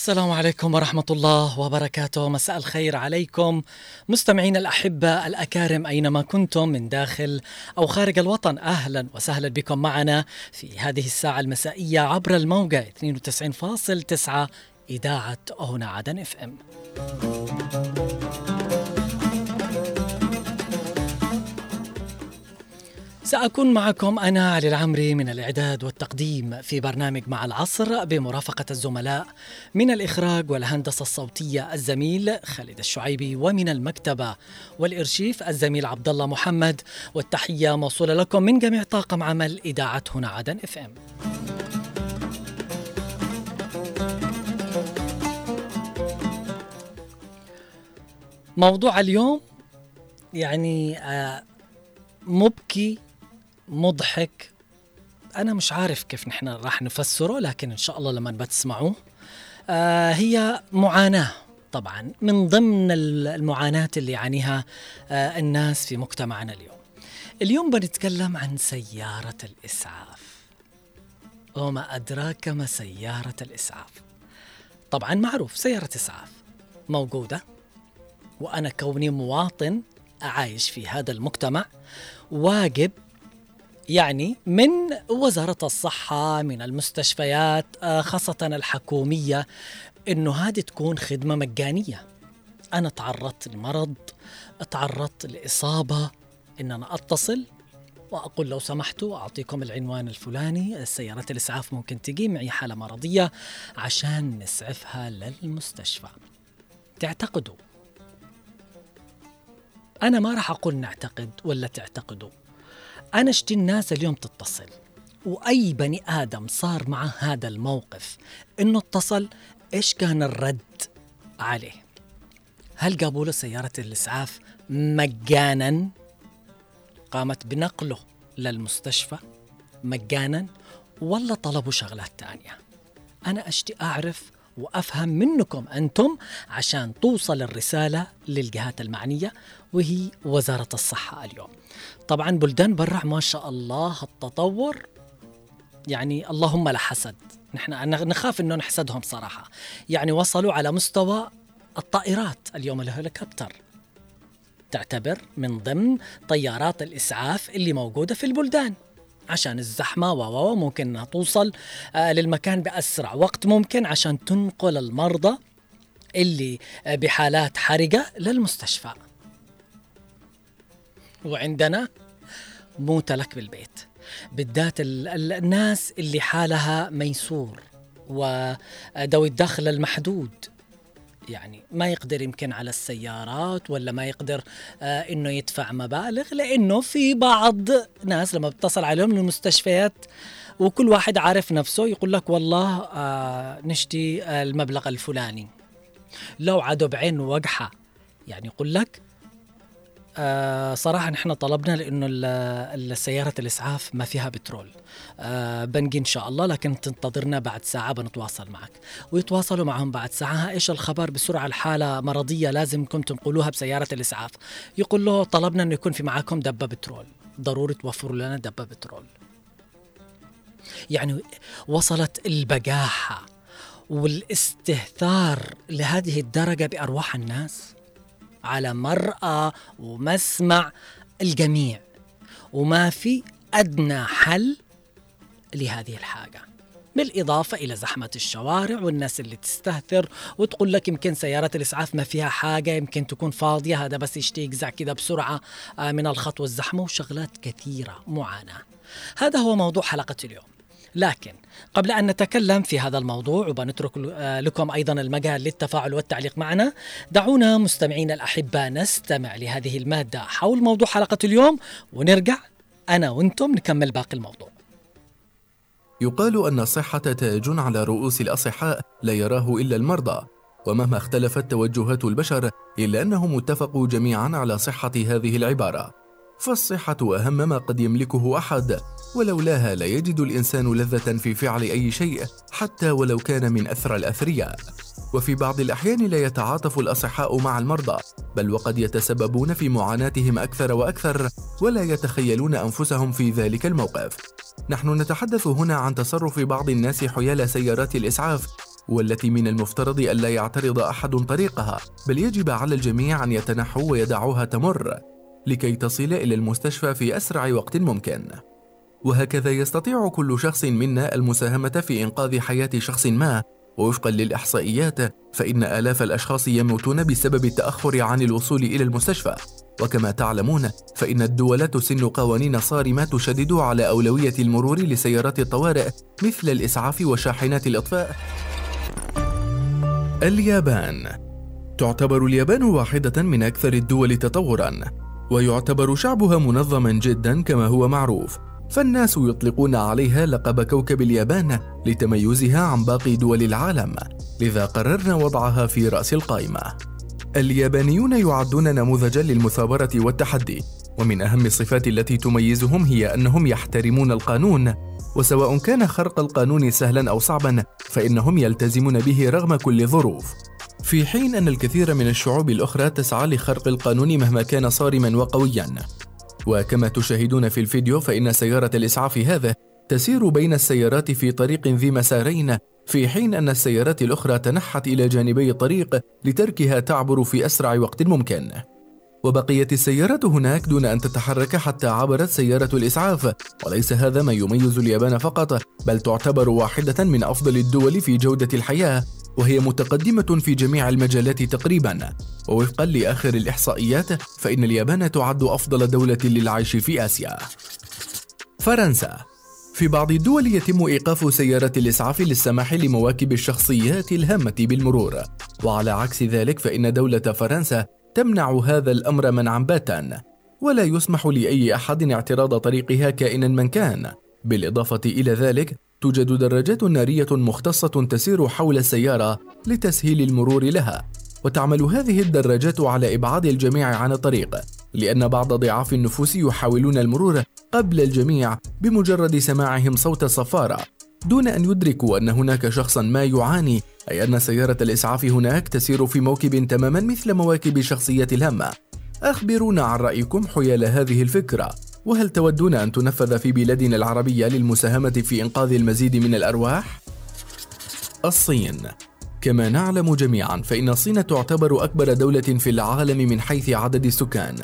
السلام عليكم ورحمة الله وبركاته. مساء الخير عليكم. مستمعين الأحبة الأكارم أينما كنتم من داخل أو خارج الوطن أهلا وسهلا بكم معنا في هذه الساعة المسائية عبر الموجة 92.9 إذاعة هنا عدن إف إم. سأكون معكم أنا علي العمري من الإعداد والتقديم في برنامج مع العصر بمرافقة الزملاء من الإخراج والهندسة الصوتية الزميل خالد الشعيبي ومن المكتبة والإرشيف الزميل عبد الله محمد والتحية موصولة لكم من جميع طاقم عمل إذاعة هنا عدن إف إم. موضوع اليوم يعني آه، مبكي مضحك. أنا مش عارف كيف نحن راح نفسره لكن إن شاء الله لما بتسمعوه آه هي معاناة طبعا. من ضمن المعاناة اللي يعانيها آه الناس في مجتمعنا اليوم. اليوم بنتكلم عن سيارة الإسعاف. وما أدراك ما سيارة الإسعاف؟ طبعا معروف سيارة إسعاف موجودة وأنا كوني مواطن عايش في هذا المجتمع واجب يعني من وزارة الصحة من المستشفيات آه، خاصة الحكومية إنه هذه تكون خدمة مجانية. أنا تعرضت لمرض تعرضت لإصابة إن أنا أتصل وأقول لو سمحتوا أعطيكم العنوان الفلاني سيارة الإسعاف ممكن تجي معي حالة مرضية عشان نسعفها للمستشفى. تعتقدوا؟ أنا ما راح أقول نعتقد ولا تعتقدوا. أنا اشتي الناس اليوم تتصل وأي بني آدم صار معه هذا الموقف إنه اتصل إيش كان الرد عليه؟ هل جابوا له سيارة الإسعاف مجانا؟ قامت بنقله للمستشفى مجانا ولا طلبوا شغلات تانية؟ أنا أشتي أعرف وأفهم منكم أنتم عشان توصل الرسالة للجهات المعنية وهي وزارة الصحة اليوم. طبعا بلدان برع ما شاء الله التطور. يعني اللهم لا حسد. نحن نخاف إنه نحسدهم صراحة. يعني وصلوا على مستوى الطائرات. اليوم الهليكوبتر تعتبر من ضمن طيارات الإسعاف اللي موجودة في البلدان. عشان الزحمة و ممكن إنها توصل آه، للمكان بأسرع وقت ممكن عشان تنقل المرضى اللي آه، بحالات حرجة للمستشفى. وعندنا موت لك بالبيت. بالذات الناس اللي حالها ميسور وذوي الدخل المحدود. يعني ما يقدر يمكن على السيارات ولا ما يقدر آه إنه يدفع مبالغ لإنه في بعض ناس لما بتصل عليهم المستشفيات وكل واحد عارف نفسه يقول لك والله آه نشتي المبلغ الفلاني. لو عدو بعين وقحة يعني يقول لك آه صراحة نحن طلبنا لأنه السيارة الإسعاف ما فيها بترول. آه بنجي إن شاء الله لكن تنتظرنا بعد ساعة بنتواصل معك. ويتواصلوا معهم بعد ساعة. إيش الخبر بسرعة؟ الحالة مرضية لازم كنتم تنقلوها بسيارة الإسعاف. يقول له طلبنا أنه يكون في معاكم دبة بترول. ضروري توفروا لنا دبة بترول. يعني وصلت البجاحة والاستهثار لهذه الدرجة بأرواح الناس؟ على مرأى ومسمع الجميع. وما في أدنى حل لهذه الحاجة. بالإضافة إلى زحمة الشوارع والناس اللي تستهثر وتقول لك يمكن سيارة الإسعاف ما فيها حاجة يمكن تكون فاضية هذا بس يشتي يجزع كده بسرعة آه، من الخط والزحمة وشغلات كثيرة معاناة. هذا هو موضوع حلقة اليوم. لكن قبل أن نتكلم في هذا الموضوع وبنترك آه، لكم أيضا المجال للتفاعل والتعليق معنا دعونا مستمعين الأحباء نستمع لهذه المادة حول موضوع حلقة اليوم ونرجع أنا وأنتم نكمل باقي الموضوع. يقال أن الصحة تاج على رؤوس الأصحاء لا يراه إلا المرضى ومهما اختلفت توجهات البشر إلا أنهم اتفقوا جميعا على صحة هذه العبارة. فالصحة أهم ما قد يملكه أحد ولولاها لا يجد الإنسان لذة في فعل أي شيء حتى ولو كان من أثرى الأثرياء. وفي بعض الأحيان لا يتعاطف الأصحاء مع المرضى بل وقد يتسببون في معاناتهم أكثر وأكثر ولا يتخيلون أنفسهم في ذلك الموقف. نحن نتحدث هنا عن تصرف بعض الناس حيال سيارات الإسعاف والتي من المفترض ألا يعترض أحد طريقها بل يجب على الجميع أن يتنحوا ويدعوها تمر. لكي تصل إلى المستشفى في أسرع وقت ممكن. وهكذا يستطيع كل شخص منا المساهمة في إنقاذ حياة شخص ما. ووفقا للإحصائيات فإن آلاف الأشخاص يموتون بسبب التأخر عن الوصول إلى المستشفى. وكما تعلمون فإن الدول تسن قوانين صارمة تشدد على أولوية المرور لسيارات الطوارئ مثل الإسعاف وشاحنات الإطفاء. اليابان تعتبر اليابان واحدة من أكثر الدول تطورا. ويعتبر شعبها منظما جدا كما هو معروف. فالناس يطلقون عليها لقب كوكب اليابان لتميزها عن باقي دول العالم لذا قررنا وضعها في رأس القائمة اليابانيون يعدون نموذجا للمثابرة والتحدي ومن أهم الصفات التي تميزهم هي أنهم يحترمون القانون وسواء كان خرق القانون سهلا أو صعبا فإنهم يلتزمون به رغم كل ظروف. في حين أن الكثير من الشعوب الأخرى تسعى لخرق القانون مهما كان صارما وقويا. وكما تشاهدون في الفيديو فإن سيارة الإسعاف هذا تسير بين السيارات في طريق ذي مسارين في حين أن السيارات الأخرى تنحت إلى جانبي الطريق لتركها تعبر في أسرع وقت ممكن. وبقيت السيارات هناك دون أن تتحرك حتى عبرت سيارة الإسعاف. وليس هذا ما يميز اليابان فقط بل تعتبر واحدة من أفضل الدول في جودة الحياة. وهي متقدمة في جميع المجالات تقريبا. ووفقا لآخر الإحصائيات فإن اليابان تعد أفضل دولة للعيش في آسيا. فرنسا. في بعض الدول يتم إيقاف سيارة الإسعاف للسماح لمواكب الشخصيات الهامة بالمرور. وعلى عكس ذلك فإن دولة فرنسا تمنع هذا الأمر منعا باتا. ولا يسمح لأي أحد اعتراض طريقها كائنا من كان. بالإضافة إلى ذلك توجد دراجات نارية مختصة تسير حول السيارة لتسهيل المرور لها وتعمل هذه الدراجات على إبعاد الجميع عن الطريق لأن بعض ضعاف النفوس يحاولون المرور قبل الجميع بمجرد سماعهم صوت الصفارة. دون أن يدركوا أن هناك شخصا ما يعاني أي أن سيارة الإسعاف هناك تسير في موكب تماما مثل مواكب الشخصيات الهامة أخبرونا عن رأيكم حيال هذه الفكرة. وهل تودون أن تنفذ في بلادنا العربية للمساهمة في إنقاذ المزيد من الأرواح؟ الصين. كما نعلم جميعا فإن الصين تعتبر أكبر دولة في العالم من حيث عدد السكان.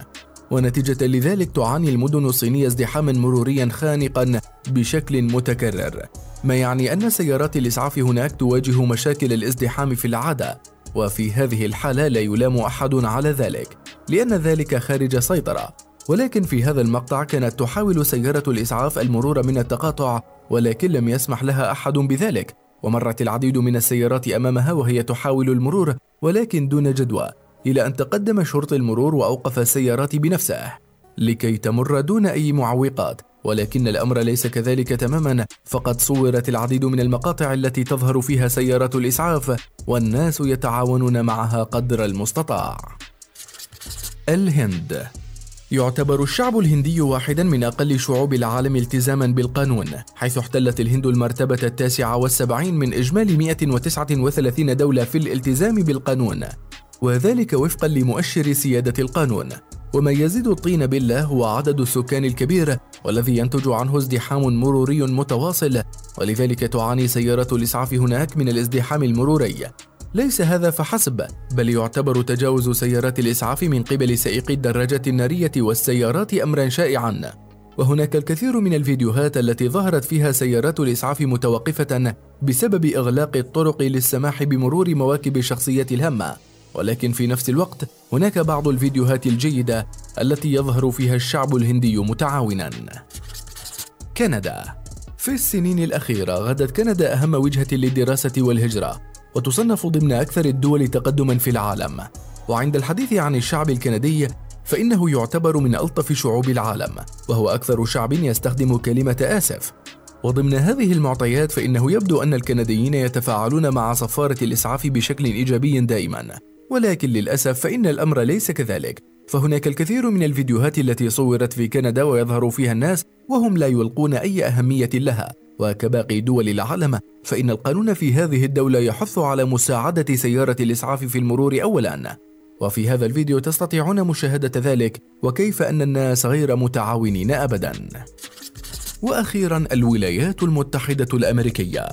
ونتيجة لذلك تعاني المدن الصينية ازدحاما مروريا خانقا بشكل متكرر. ما يعني أن سيارات الإسعاف هناك تواجه مشاكل الازدحام في العادة؟ وفي هذه الحالة لا يلام أحد على ذلك لأن ذلك خارج سيطرة. ولكن في هذا المقطع كانت تحاول سيارة الإسعاف المرور من التقاطع ولكن لم يسمح لها أحد بذلك. ومرت العديد من السيارات أمامها وهي تحاول المرور ولكن دون جدوى إلى أن تقدم شرطي المرور وأوقف السيارات بنفسه. لكي تمر دون أي معوقات ولكن الأمر ليس كذلك تماما فقد صورت العديد من المقاطع التي تظهر فيها سيارات الإسعاف والناس يتعاونون معها قدر المستطاع. الهند. يعتبر الشعب الهندي واحدا من أقل شعوب العالم التزاما بالقانون حيث احتلت الهند المرتبة التاسعة والسبعين من إجمالي 139 دولة في الالتزام بالقانون وذلك وفقا لمؤشر سيادة القانون. وما يزيد الطين بالله هو عدد السكان الكبير والذي ينتج عنه ازدحام مروري متواصل ولذلك تعاني سيارة الإسعاف هناك من الازدحام المروري. ليس هذا فحسب بل يعتبر تجاوز سيارات الإسعاف من قبل سائقي الدراجات النارية والسيارات أمرا شائعا. وهناك الكثير من الفيديوهات التي ظهرت فيها سيارات الإسعاف متوقفة بسبب إغلاق الطرق للسماح بمرور مواكب الشخصيات الهامة. ولكن في نفس الوقت هناك بعض الفيديوهات الجيدة التي يظهر فيها الشعب الهندي متعاونا. كندا. في السنين الأخيرة غدت كندا أهم وجهة للدراسة والهجرة. وتصنف ضمن أكثر الدول تقدما في العالم. وعند الحديث عن الشعب الكندي فإنه يعتبر من ألطف شعوب العالم وهو أكثر شعب يستخدم كلمة آسف. وضمن هذه المعطيات فإنه يبدو أن الكنديين يتفاعلون مع صفارة الإسعاف بشكل إيجابي دائما. ولكن للأسف فإن الأمر ليس كذلك. فهناك الكثير من الفيديوهات التي صورت في كندا ويظهر فيها الناس وهم لا يلقون أي أهمية لها. وكباقي دول العالم فإن القانون في هذه الدولة يحث على مساعدة سيارة الإسعاف في المرور أولاً. وفي هذا الفيديو تستطيعون مشاهدة ذلك وكيف أن الناس غير متعاونين أبداً. وأخيراً الولايات المتحدة الأمريكية.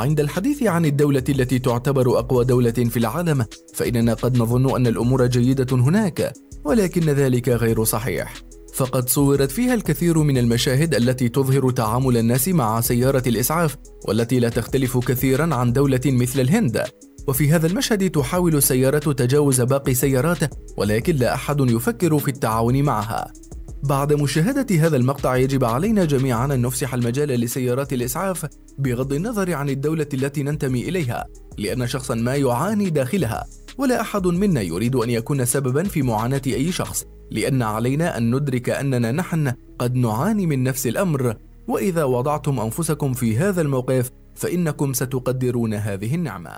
عند الحديث عن الدولة التي تعتبر أقوى دولة في العالم فإننا قد نظن أن الأمور جيدة هناك ولكن ذلك غير صحيح. فقد صورت فيها الكثير من المشاهد التي تظهر تعامل الناس مع سيارة الإسعاف والتي لا تختلف كثيرا عن دولة مثل الهند. وفي هذا المشهد تحاول السيارة تجاوز باقي سيارات ولكن لا أحد يفكر في التعاون معها. بعد مشاهدة هذا المقطع يجب علينا جميعا أن نفسح المجال لسيارات الإسعاف بغض النظر عن الدولة التي ننتمي إليها لأن شخصا ما يعاني داخلها ولا أحد منا يريد أن يكون سببا في معاناة أي شخص لأن علينا أن ندرك أننا نحن قد نعاني من نفس الأمر. وإذا وضعتم أنفسكم في هذا الموقف فإنكم ستقدرون هذه النعمة.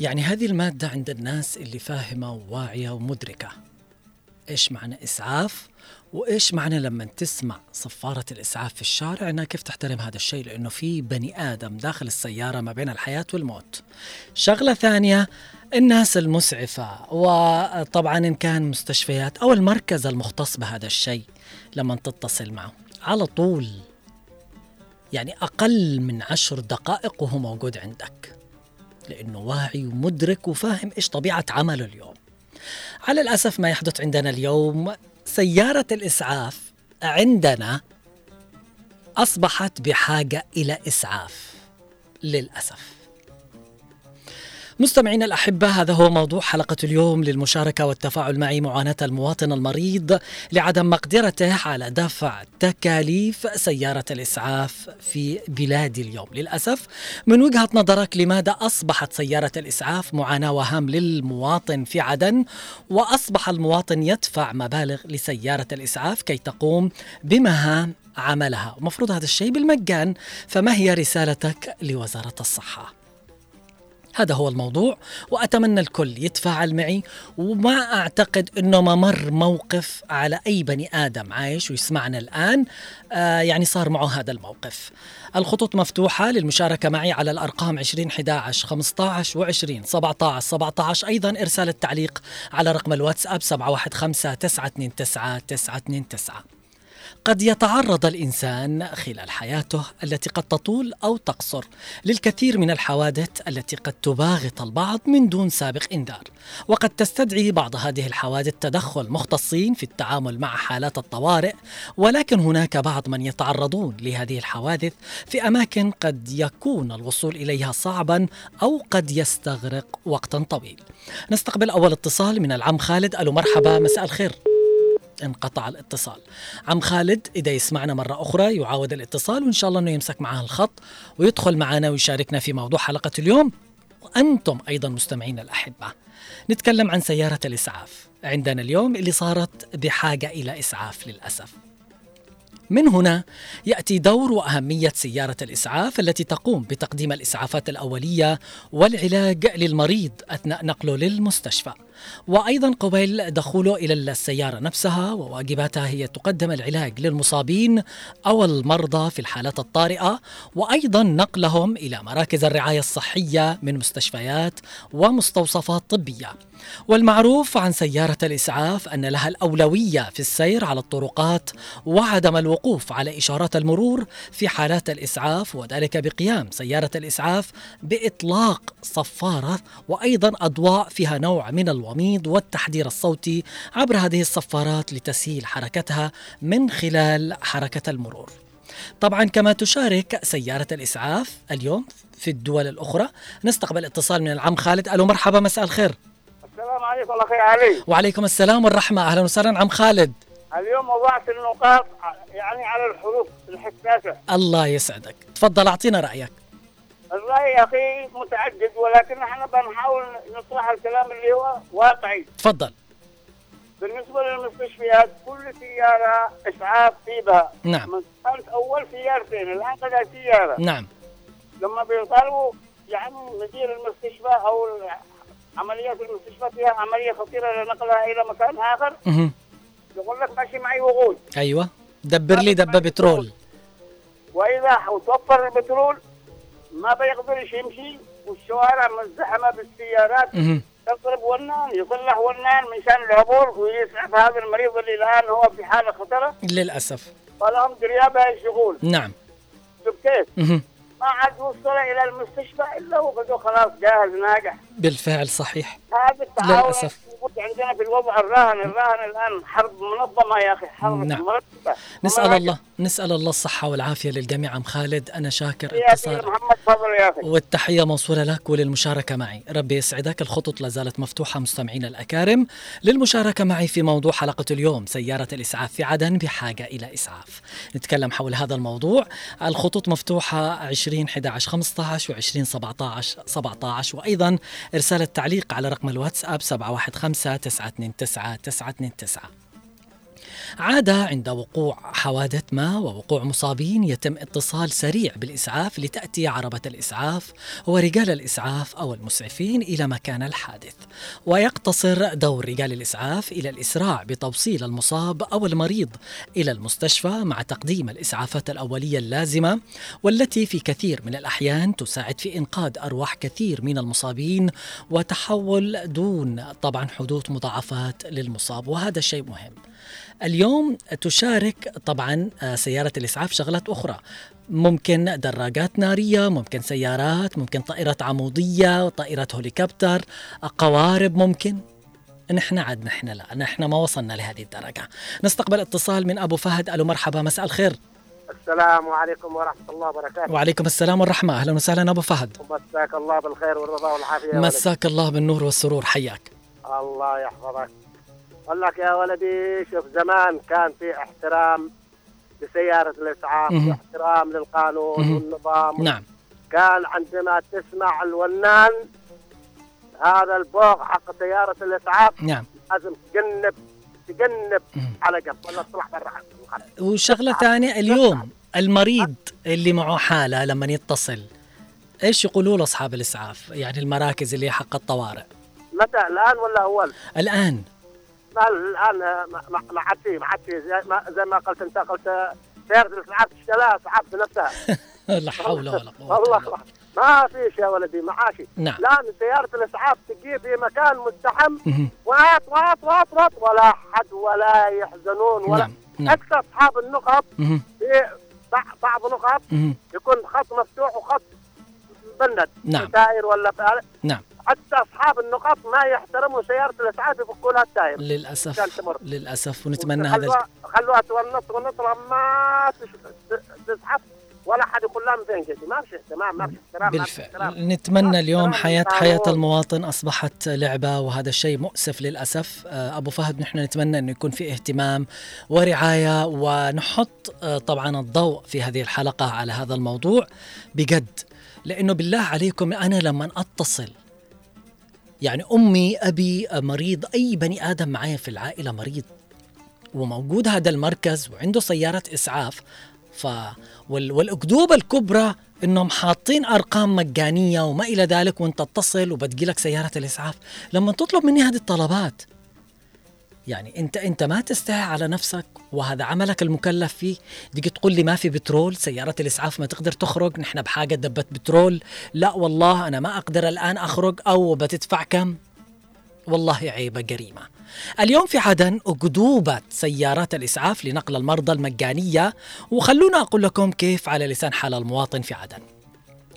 يعني هذه المادة عند الناس اللي فاهمة وواعية ومدركة. إيش معنى إسعاف؟ وإيش معنى لما تسمع صفارة الإسعاف في الشارع؟ إنها كيف تحترم هذا الشيء؟ لأنه في بني آدم داخل السيارة ما بين الحياة والموت. شغلة ثانية الناس المسعفة وطبعا إن كان مستشفيات أو المركز المختص بهذا الشيء لما تتصل معه. على طول. يعني أقل من عشر دقائق وهو موجود عندك. لأنه واعي ومدرك وفاهم إيش طبيعة عمله اليوم. على الأسف ما يحدث عندنا اليوم سيارة الإسعاف عندنا أصبحت بحاجة إلى إسعاف للأسف. مستمعينا الأحبة هذا هو موضوع حلقة اليوم للمشاركة والتفاعل معي معاناة المواطن المريض لعدم مقدرته على دفع تكاليف سيارة الإسعاف في بلادي اليوم للأسف من وجهة نظرك لماذا أصبحت سيارة الإسعاف معاناة وهام للمواطن في عدن وأصبح المواطن يدفع مبالغ لسيارة الإسعاف كي تقوم بمهام عملها ومفروض هذا الشيء بالمجان فما هي رسالتك لوزارة الصحة؟ هذا هو الموضوع وأتمنى الكل يتفاعل معي وما أعتقد إنه ما مر موقف على أي بني آدم عايش ويسمعنا الآن آه يعني صار معه هذا الموقف. الخطوط مفتوحة للمشاركة معي على الأرقام 20 11 15 و20 17 17 أيضا إرسال التعليق على رقم الواتساب 715 929 929 قد يتعرض الإنسان خلال حياته التي قد تطول أو تقصر. للكثير من الحوادث التي قد تباغت البعض من دون سابق إنذار. وقد تستدعي بعض هذه الحوادث تدخل مختصين في التعامل مع حالات الطوارئ ولكن هناك بعض من يتعرضون لهذه الحوادث في أماكن قد يكون الوصول إليها صعبا أو قد يستغرق وقتا طويل. نستقبل أول اتصال من العم خالد. ألو مرحبا مساء الخير. انقطع الاتصال. عم خالد إذا يسمعنا مرة أخرى يعاود الاتصال وإن شاء الله أنه يمسك معاه الخط ويدخل معنا ويشاركنا في موضوع حلقة اليوم. وأنتم أيضا مستمعين الأحبة. نتكلم عن سيارة الإسعاف. عندنا اليوم اللي صارت بحاجة إلى إسعاف للأسف. من هنا يأتي دور وأهمية سيارة الإسعاف التي تقوم بتقديم الإسعافات الأولية والعلاج للمريض أثناء نقله للمستشفى. وأيضا قبيل دخوله إلى السيارة نفسها وواجباتها هي تقدم العلاج للمصابين أو المرضى في الحالات الطارئة وأيضا نقلهم إلى مراكز الرعاية الصحية من مستشفيات ومستوصفات طبية. والمعروف عن سيارة الإسعاف أن لها الأولوية في السير على الطرقات وعدم الوقوف على إشارات المرور في حالات الإسعاف وذلك بقيام سيارة الإسعاف بإطلاق صفارة وأيضا أضواء فيها نوع من الوقت الوميض والتحذير الصوتي عبر هذه الصفارات لتسهيل حركتها من خلال حركة المرور. طبعا كما تشارك سيارة الإسعاف اليوم في الدول الأخرى نستقبل اتصال من العم خالد. ألو مرحبا مساء الخير. السلام عليكم أخي علي. وعليكم السلام والرحمة. أهلا وسهلا عم خالد. اليوم وضعت النقاط يعني على الحروف الحساسة. الله يسعدك. تفضل أعطينا رأيك. الرأي يا أخي متعدد ولكن إحنا بنحاول نطرح الكلام اللي هو واقعي. تفضل. بالنسبة للمستشفيات كل سيارة إسعاف فيها نعم. كانت أول سيارتين الآن بقى سيارة. نعم. لما بيطالبوا يعني مدير المستشفى أو عمليات المستشفى فيها عملية خطيرة لنقلها إلى مكان آخر مه. يقول لك ماشي معي وقود أيوة. دبر لي دبة بترول. وإذا توفر البترول ما بيقدرش يمشي والشوارع مزدحمه بالسيارات. مه. يضرب ونان يصلح ونان من شان العبور ويسعف هذا المريض اللي الآن هو في حالة خطرة. للأسف. فلهم دريابه الشغول نعم. شوف كيف. ما عاد وصل إلى المستشفى إلا وقد خلاص جاهز ناجح بالفعل صحيح. هذا التعاون. موجود عندنا في الوضع الراهن الراهن الآن حرب منظمة يا أخي حرب نعم. مرتبة. نسأل الله. نسأل الله الصحة والعافية للجميع. عم خالد أنا شاكر. اتصال محمد فضل يا أخي. والتحية موصولة لك وللمشاركة معي. ربي يسعدك. الخطوط لا زالت مفتوحة مستمعينا الأكارم. للمشاركة معي في موضوع حلقة اليوم سيارة الإسعاف في عدن بحاجة إلى إسعاف. نتكلم حول هذا الموضوع. الخطوط مفتوحة 20 11 15 و 20 17 17 وأيضا إرسال التعليق على رقم الواتساب 715 929 929 عادة عند وقوع حوادث ما ووقوع مصابين يتم اتصال سريع بالإسعاف لتأتي عربة الإسعاف ورجال الإسعاف أو المسعفين إلى مكان الحادث. ويقتصر دور رجال الإسعاف إلى الإسراع بتوصيل المصاب أو المريض إلى المستشفى مع تقديم الإسعافات الأولية اللازمة والتي في كثير من الأحيان تساعد في إنقاذ أرواح كثير من المصابين وتحول دون طبعا حدوث مضاعفات للمصاب وهذا شيء مهم. اليوم تشارك طبعا آه، سيارة الإسعاف شغلات أخرى. ممكن دراجات نارية ممكن سيارات ممكن طائرات عمودية طائرات هليكوبتر آه، قوارب ممكن. نحن عاد نحن لا نحن ما وصلنا لهذه الدرجة. نستقبل اتصال من أبو فهد. ألو مرحبا مساء الخير. السلام عليكم ورحمة الله وبركاته. وعليكم السلام والرحمة. أهلا وسهلا أبو فهد. ومساك الله بالخير والرضا والعافية. مساك الله بالنور والسرور. حياك. الله يحفظك. أقول لك يا ولدي شوف زمان كان في احترام لسيارة الإسعاف مهم. واحترام للقانون. والنظام نعم كان عندما تسمع الونان هذا البوغ حق سيارة الإسعاف نعم لازم تجنب تجنب. على جنب ولا تطلع برا. وشغلة ثانية اليوم المريض اللي معه حالة لما يتصل إيش يقولوا له أصحاب الإسعاف يعني المراكز اللي حق الطوارئ متى الآن ولا أول؟ الآن ما الآن ما- عاد في ما عاد في زي ما زي ما قلت أنت قلت الاسعاف تشتريها اسعاف بنفسها لا حول ولا إلا والله بالله. ما فيش يا ولدي معاشي نعم الآن سيارة الإسعاف تجي في مكان مزدحم مهم. وات وات وات وات ولا حد ولا يحزنون ولا نعم نعم حتى أصحاب النقط. في بع- بعض نقط مهم. يكون خط مفتوح وخط مبند نعم. tire ولا. نعم حتى أصحاب النقط ما يحترموا سيارة الاسعاف يفكوا لها ال tire للأسف. للأسف ونتمنى هذا خلوها خلوها تونط ونط ما تزحف ولا حد يقول لها من فين جيتي ما في تمام ما في احترام ما في احترام. بالفعل نتمنى اليوم للقانون. حياة المواطن أصبحت لعبة وهذا الشيء مؤسف للأسف آه، أبو فهد نحن نتمنى أنه يكون في اهتمام ورعاية ونحط آه، طبعا الضوء في هذه الحلقة على هذا الموضوع بجد لأنه بالله عليكم أنا لما أتصل يعني أمي أبي آه، مريض أي بني آدم معايا في العائلة مريض وموجود هذا المركز وعنده سيارة إسعاف ف وال... والأكذوبة الكبرى إنهم حاطين أرقام مجانية وما إلى ذلك وأنت تتصل وبتجي لك سيارة الإسعاف. لما تطلب مني هذه الطلبات يعني انت انت ما تستحي على نفسك وهذا عملك المكلف فيه. تيجي تقول لي ما في بترول سيارة الإسعاف ما تقدر تخرج نحن بحاجة دبة بترول. لا والله أنا ما أقدر الآن أخرج أو بتدفع كم؟ والله عيبة جريمة اليوم في عدن أكذوبة سيارات الإسعاف لنقل المرضى المجانية وخلونا أقول لكم كيف على لسان حال المواطن في عدن.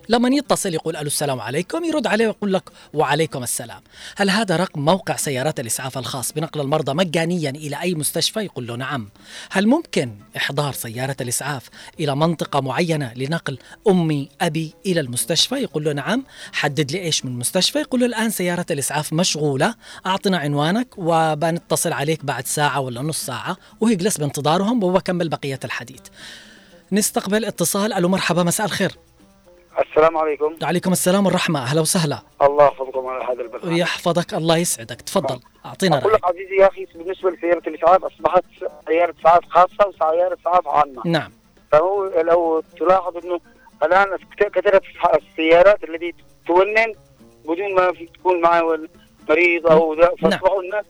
لما يتصل يقول ألو السلام عليكم يرد عليه ويقول لك وعليكم السلام. هل هذا رقم موقع سيارات الإسعاف الخاص بنقل المرضى مجانيا إلى أي مستشفى؟ يقول له نعم. هل ممكن إحضار سيارة الإسعاف إلى منطقة معينة لنقل أمي أبي إلى المستشفى؟ يقول له نعم. حدد لي إيش من مستشفى. يقول له الآن سيارة الإسعاف مشغولة. أعطنا عنوانك وبنتصل عليك بعد ساعة ولا نص ساعة ويجلس بانتظارهم وبكمل بقية الحديث. نستقبل اتصال. ألو مرحبا مساء الخير. السلام عليكم. عليكم السلام والرحمة. أهلا وسهلا. الله يحفظكم على هذا البرنامج ويحفظك الله يسعدك. تفضل. أعطينا أقول رأيك. لك عزيزي يا أخي بالنسبة لسيارة الإسعاف أصبحت سيارة إسعاف خاصة وسيارة إسعاف عامة. نعم. فهو لو تلاحظ أنه الآن كثرت السيارات التي تونن بدون ما تكون معه مريض أو ذا نعم. فأصبحوا الناس.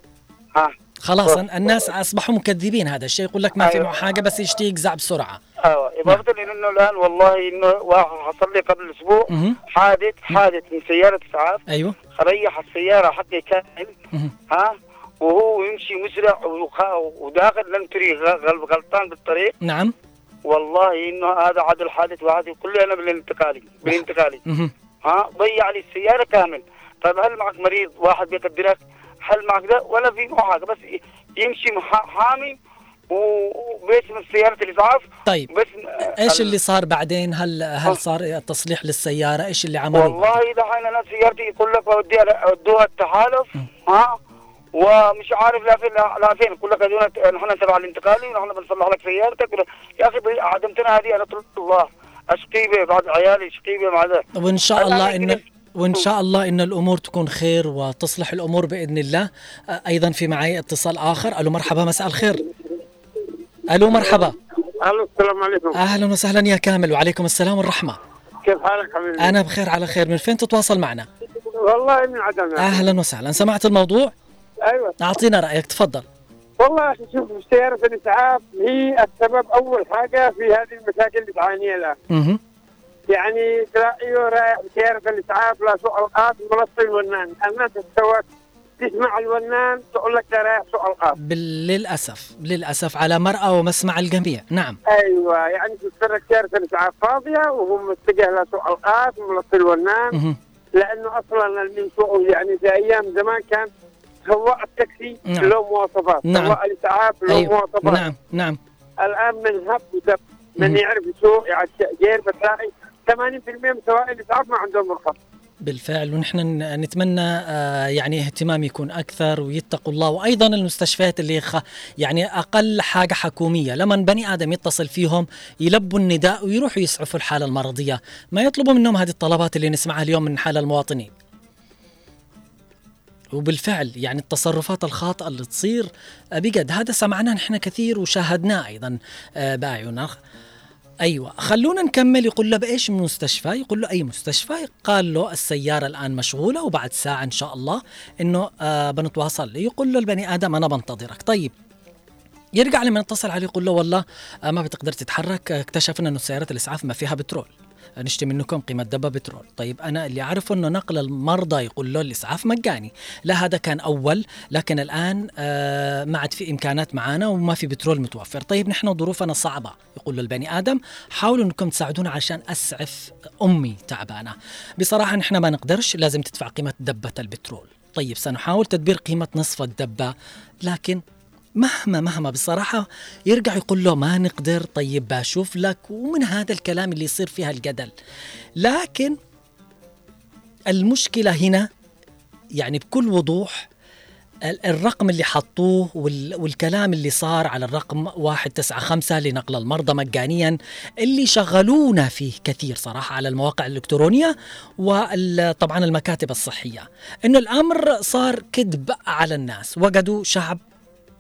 ها خلاص الناس أصبحوا مكذبين. هذا الشيء يقول لك ما في أيوة. معه حاجة بس يشتي يقزع بسرعة. أيوه. إضافة إلى إنه الآن والله إنه حصل لي قبل أسبوع. حادث حادث من سيارة اسعاف أيوه. ريح السيارة حقي كامل. ها؟ وهو يمشي مسرع وداخل لم تري غل- غلطان بالطريق. نعم. والله إنه هذا عدل حادث يقول لي أنا بالانتقالي بالانتقالي. ها؟ ضيع لي السيارة كامل. طيب هل معك مريض واحد بيقدرك؟ هل معك ولا في حاجة بس يمشي حامي وباسم سيارة الإسعاف. طيب باسم إيش ال- اللي صار بعدين؟ هل هل صار تصليح للسيارة؟ إيش اللي عمله والله دحين أنا سيارتي يقول لك أودوها التحالف ها؟ ومش عارف لا فين لا فين. يقول لك نحن تبع الانتقالي ونحن بنصلح لك سيارتك. يا أخي عدمتنا هذه. أنا قلت الله أشقي بعد عيالي أشقي مع ذا. وإن شاء أنا الله عندي ان كده- وإن شاء الله إن الأمور تكون خير وتصلح الأمور بإذن الله. أيضا في معي اتصال آخر. ألو مرحبا مساء الخير. ألو مرحبا. ألو السلام عليكم. أهلا وسهلا يا كامل وعليكم السلام والرحمة. كيف حالك حبيبي؟ أنا بخير على خير. من فين تتواصل معنا؟ والله من عدم يعني. أهلا وسهلا. سمعت الموضوع؟ أيوه. أعطينا رأيك تفضل. والله أخي شوف سيارة الإسعاف هي السبب أول حاجة في هذه المشاكل اللي تعانيها الآن. يعني تلاقيه رايح بسيارة الإسعاف لا سوء القاط ملصي الونان الناس استوت تسمع الونان تقول لك رايح سوء القاط بال- للأسف للأسف على مرأى ومسمع الجميع. نعم. أيوه يعني تتفرج سيارة الإسعاف فاضية وهو متجه لسوء القاط ملصي الونان. لأنه أصلا اللي يسوقوا يعني في أيام زمان كان سواق التاكسي نعم. له مواصفات. نعم. سواق الإسعاف له أيوه. مواصفات. نعم. نعم. الآن من هب ودب. من يعرف يسوق يعني غير بتلاقي 80% من سواق الاسعاف ما عندهم رخص بالفعل ونحن نتمنى آه، يعني اهتمام يكون أكثر ويتقوا الله. وأيضا المستشفيات اللي يعني أقل حاجة حكومية. لما بني آدم يتصل فيهم يلبوا النداء ويروحوا يسعفوا الحالة المرضية. ما يطلبوا منهم هذه الطلبات اللي نسمعها اليوم من حال المواطنين. وبالفعل يعني التصرفات الخاطئة اللي تصير آه، بجد هذا سمعناه نحن كثير وشاهدناه أيضا آه، بأعيننا. أيوه. خلونا نكمل. يقول له بإيش مستشفى؟ يقول له أي مستشفى. قال له السيارة الآن مشغولة وبعد ساعة إن شاء الله إنه آه بنتواصل. يقول له البني آدم أنا بنتظرك. طيب. يرجع لما يتصل عليه يقول له والله آه ما بتقدر تتحرك. آه، اكتشفنا إنه سيارة الإسعاف ما فيها بترول. نشتري منكم قيمة دبة بترول. طيب أنا اللي أعرفه أنه نقل المرضى يقول له الإسعاف مجاني. لا هذا كان أول لكن الآن آه ما عاد في إمكانات معانا وما في بترول متوفر. طيب نحن ظروفنا صعبة يقول له البني آدم. حاولوا أنكم تساعدونا عشان أسعف أمي تعبانة. بصراحة نحن ما نقدرش لازم تدفع قيمة دبة البترول. طيب سنحاول تدبير قيمة نصف الدبة لكن مهما مهما بصراحة يرجع يقول له ما نقدر طيب بشوف لك ومن هذا الكلام اللي يصير فيها الجدل. لكن المشكلة هنا يعني بكل وضوح ال- الرقم اللي حطوه وال- والكلام اللي صار على الرقم 195 لنقل المرضى مجانيا اللي شغلونا فيه كثير صراحة على المواقع الإلكترونية وطبعا المكاتب الصحية. إنه الأمر صار كذب على الناس وجدوا شعب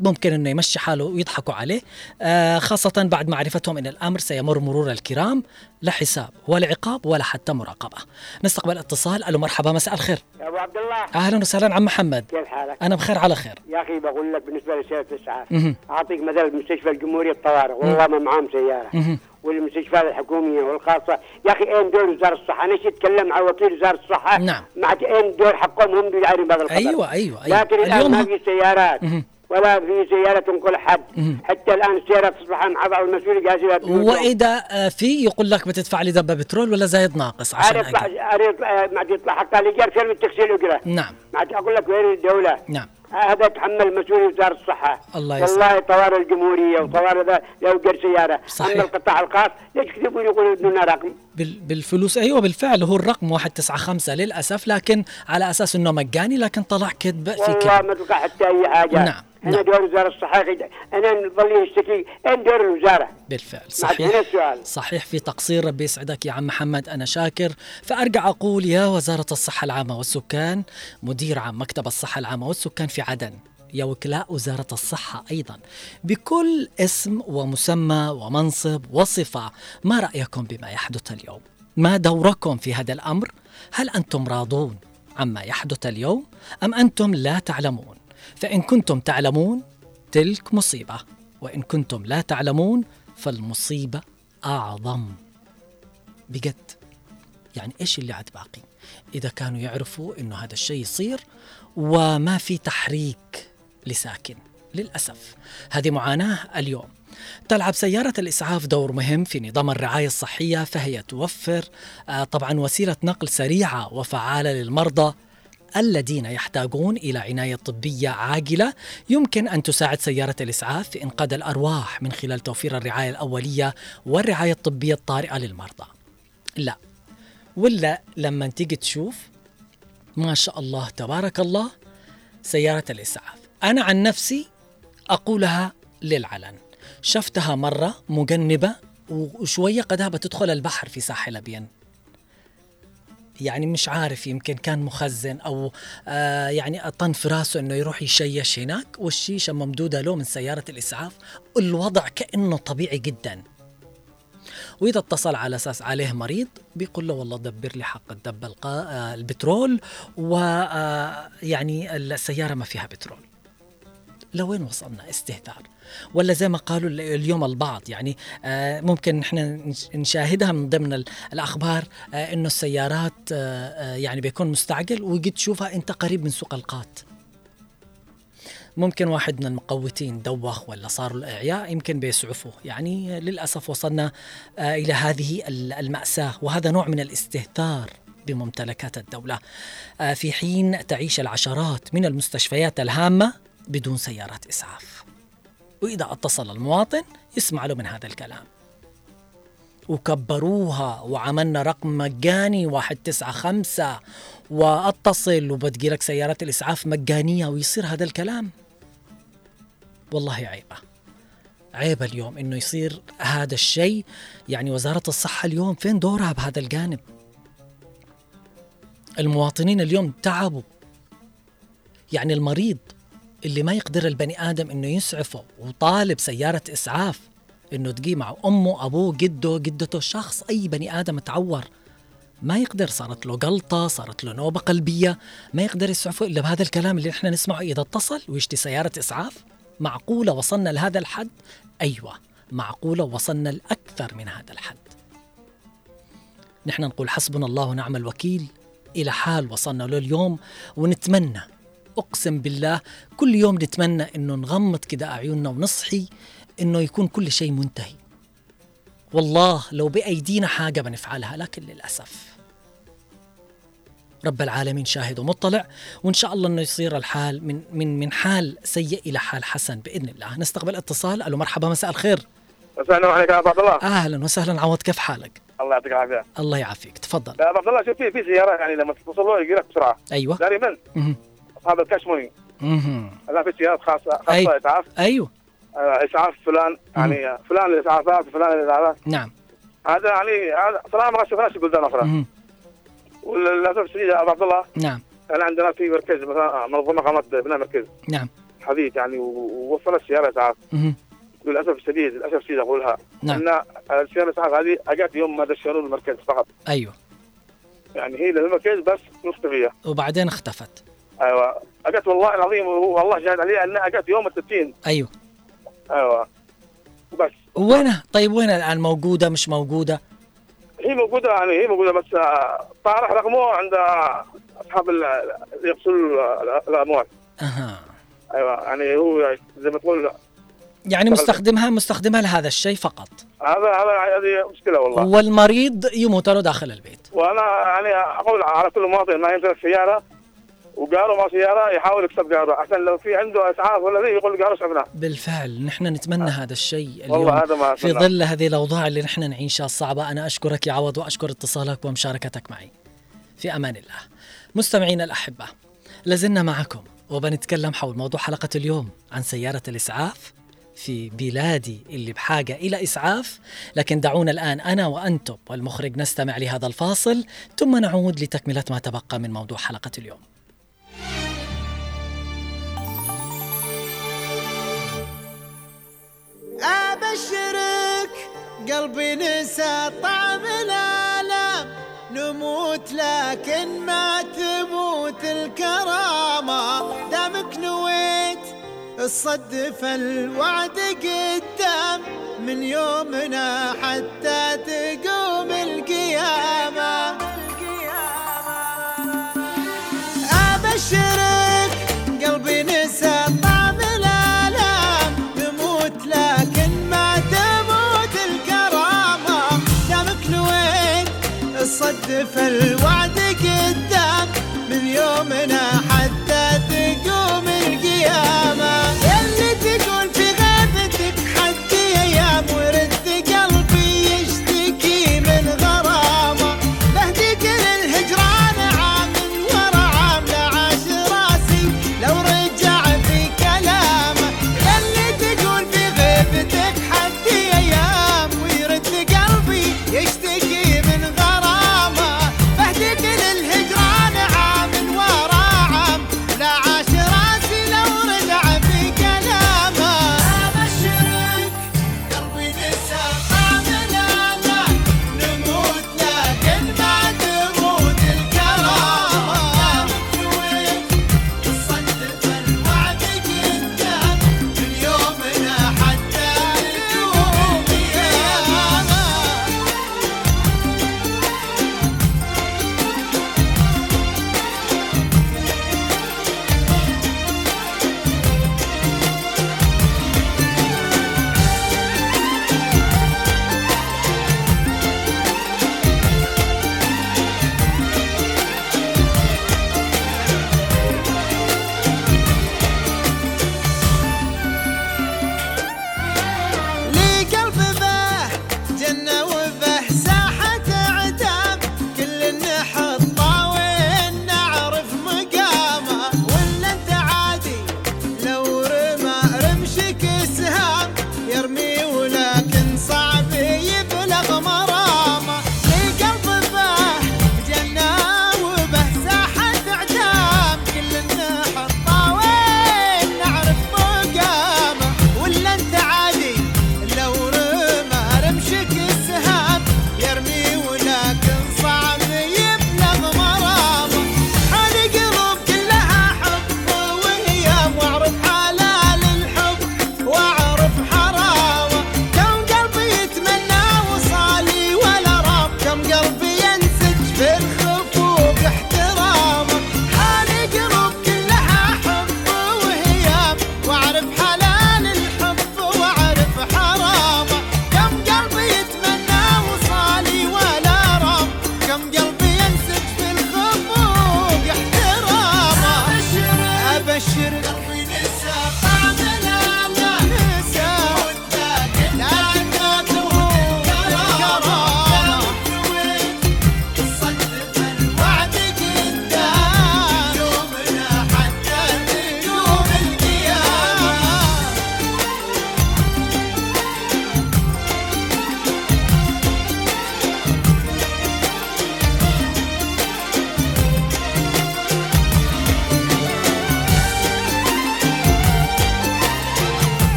ممكن إنه يمشي حاله ويضحكوا عليه آه خاصة بعد معرفتهم إن الأمر سيمر مرور الكرام لا حساب ولا عقاب ولا حتى مراقبة. نستقبل اتصال ألو مرحبا مساء الخير. يا أبو عبد الله أهلا وسهلا عم محمد. كيف حالك؟ أنا بخير على خير. يا أخي بقول لك بالنسبة لسيارة الإسعاف. أعطيك مثل مستشفى الجمهورية الطوارئ والله ما معاهم سيارة مهم. والمستشفيات الحكومية والخاصة يا أخي أين دور وزارة الصحة؟ أنا أتكلم مع وكيل وزارة الصحة نعم. مع أين دور حقهم هم بيعرفوا بهذا الخبر أيوه أيوه أيوه لكن الآن اليوم ما في سيارات مهم. ولا في سيارة تنقل حد. حتى الآن السيارة تصبح مع المسؤول جاهزه وإذا آه، في يقول لك بتدفع لي دبه بترول ولا زايد ناقص عشان يطلع أجي. عارف يطلع ما يطلع حق الايجار فين التكسير الاجره نعم. ما أقول لك وين الدولة. نعم. هذا يتحمل مسؤولية وزارة الصحة. الله يسلمك. والله طوارئ الجمهورية وطوارئ ذا لو جر سيارة. صحيح. أما القطاع الخاص ليش يكذبون يقولوا بدون رقم؟ بال- بالفلوس أيوه بالفعل هو الرقم 195 للأسف لكن على أساس إنه مجاني لكن طلع كذب في والله كذب. ما تلقى حتى أي حاجة. نعم، أنا نعم. دور وزارة الصحة يا أخي، أنا نظل يشتكي أين دور الوزارة. بالفعل هنا صحيح. السؤال صحيح في تقصير ربي يسعدك يا عم محمد أنا شاكر. فأرجع أقول يا وزارة الصحة العامة والسكان مدير عام مكتب الصحة العامة والسكان في عدن يا وكلاء وزارة الصحة أيضا. بكل اسم ومسمى ومنصب وصفة ما رأيكم بما يحدث اليوم؟ ما دوركم في هذا الأمر؟ هل أنتم راضون عما يحدث اليوم أم أنتم لا تعلمون؟ فإن كنتم تعلمون تلك مصيبة وإن كنتم لا تعلمون فالمصيبة أعظم. بجد يعني إيش اللي عاد باقي؟ إذا كانوا يعرفوا إنه هذا الشيء يصير وما في تحريك لساكن للأسف. هذه معاناة اليوم. تلعب سيارة الإسعاف دور مهم في نظام الرعاية الصحية فهي توفر آه، طبعا وسيلة نقل سريعة وفعالة للمرضى الذين يحتاجون إلى عناية طبية عاجلة. يمكن أن تساعد سيارة الإسعاف في إنقاذ الأرواح من خلال توفير الرعاية الأولية والرعاية الطبية الطارئة للمرضى. لا. ولا لما تيجي تشوف ما شاء الله تبارك الله سيارة الإسعاف. أنا عن نفسي أقولها للعلن. شفتها مرة مجنبة وشوية قدها بتدخل البحر في ساحل أبين. يعني مش عارف يمكن كان مخزن أو آه يعني طن في راسه إنه يروح يشيش هناك والشيشة ممدودة له من سيارة الإسعاف الوضع كأنه طبيعي جدا وإذا اتصل على أساس عليه مريض بيقول له والله دبر لي حق الدب. آه البترول ويعني السيارة ما فيها بترول لوين وصلنا استهتار؟ ولا زي ما قالوا اليوم البعض يعني آه، ممكن إحنا نشاهدها من ضمن الأخبار آه، إنه السيارات آه، يعني بيكون مستعجل وقد تشوفها أنت قريب من سوق القات. ممكن واحد من المقوتين دوخ ولا صار الإعياء يمكن بيسعفه يعني للأسف وصلنا إلى هذه المأساة وهذا نوع من الاستهتار بممتلكات الدولة. في حين تعيش العشرات من المستشفيات الهامة بدون سيارات إسعاف. وإذا اتصل المواطن يسمع له من هذا الكلام. وكبروها وعملنا رقم مجاني واحد تسعة خمسة وأتصل وبتجي لك سيارات الإسعاف مجانية ويصير هذا الكلام. والله عيبة. عيب اليوم إنه يصير هذا الشيء. يعني وزارة الصحة اليوم فين دورها بهذا الجانب؟ المواطنين اليوم تعبوا. يعني المريض اللي ما يقدر البني آدم إنه يسعفه وطالب سيارة إسعاف إنه تجي مع أمه أبوه جده جدته شخص أي بني آدم تعور ما يقدر صارت له جلطه صارت له نوبة قلبية ما يقدر يسعفه إلا بهذا الكلام اللي إحنا نسمعه. إذا اتصل ويشتي سيارة إسعاف معقولة وصلنا لهذا الحد؟ أيوه معقولة وصلنا لأكثر من هذا الحد. نحن نقول حسبنا الله ونعم الوكيل. إلى حال وصلنا له اليوم ونتمنى أقسم بالله كل يوم نتمنى إنه نغمض كده أعيننا ونصحي إنه يكون كل شيء منتهي. والله لو بأيدينا حاجة بنفعلها لكن للأسف رب العالمين شاهد ومطلع وإن شاء الله إنه يصير الحال من من من حال سيء إلى حال حسن بإذن الله. نستقبل اتصال. ألو مرحبا مساء الخير. السلام عليكم يا عبد الله. أهلا وسهلا. عوض كيف حالك؟ الله يعطيك العافية. الله يعافيك. تفضل. يا عبد الله شوف في في سياره يعني لما تتصل له يجي لك بسرعة. أيوه. دائما اصحاب الكشموني هذا في سيارات خاصة خاصة. إسعاف. أيوه. آه، إسعاف فلان يعني فلان الإسعافات فلان الإسعافات. نعم. هذا يعني هذا صراحة ما شفناش في بلدان أخرى وللأسف الشديد ابو عبد الله نعم. انا عندنا في مركز مثلا منظمه قامت بناء مركز. نعم. حديث يعني ووصل السياره إسعاف. للأسف الشديد للأسف الشديد أقولها. نعم. إن السيارة الاسعاف هذه أجت يوم ما دشنوا المركز فقط. أيوه. يعني هي للمركز بس مختفيه وبعدين اختفت. أيوه. أجت والله العظيم والله شاهد علي أنها اجت يوم التدفين أيوه. أيوه. بس وينها؟ طيب وين الآن؟ موجودة مش موجودة؟ هي موجودة يعني هي موجودة بس آه، طارح رقمه عند أصحاب اللي يغسلوا الاموال أها. أيوه يعني هو زي ما تقول يعني مستخدمها مستخدمها لهذا الشيء فقط. هذا هذا هذه مشكلة والله. والمريض يموت له داخل البيت. وأنا يعني أقول على كل مواطن ما يمتلك سيارة وقالوا ما سياره يحاول يكسب قاره عشان لو في عنده أسعاف ولا ذي يقول قارو شفناه. بالفعل نحن نتمنى آه. هذا الشيء اليوم. والله هذا ما في ظل هذه الأوضاع اللي نحن نعيشها الصعبة أنا أشكرك يا عوض وأشكر اتصالك ومشاركتك معي. في أمان الله. مستمعينا الأحبة لازلنا معكم وبنتكلم حول موضوع حلقة اليوم عن سيارة الإسعاف في بلادي اللي بحاجة إلى إسعاف. لكن دعونا الآن أنا وأنتم والمخرج نستمع لهذا الفاصل ثم نعود لتكملة ما تبقى من موضوع حلقة اليوم. ابشرك قلبي نسى طعم الألم. نموت لكن ما تموت الكرامة. دامك نويت الصد الوعد قدام. من يومنا حتى تقوم رد فالوعد قدام من يومنا حد I should've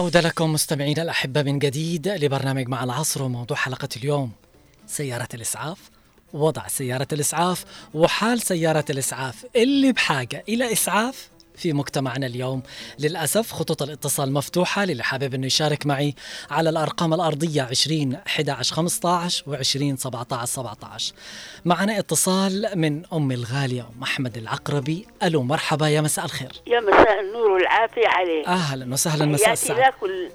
عودة لكم مستمعينا الأحبة من جديد لبرنامج مع العصر وموضوع حلقة اليوم. سيارة الإسعاف وضع سيارة الإسعاف وحال سيارة الإسعاف. اللي بحاجة إلى إسعاف في مجتمعنا اليوم. للأسف خطوط الاتصال مفتوحة. للي حابب أنه يشارك معي على الأرقام الأرضية 20 11 15 و 20 17 17 معنا اتصال من أمي الغالية أم أحمد العقربي. ألو مرحبا يا مساء الخير. يا مساء النور والعافية عليك. أهلا وسهلا مساء السعادة. لك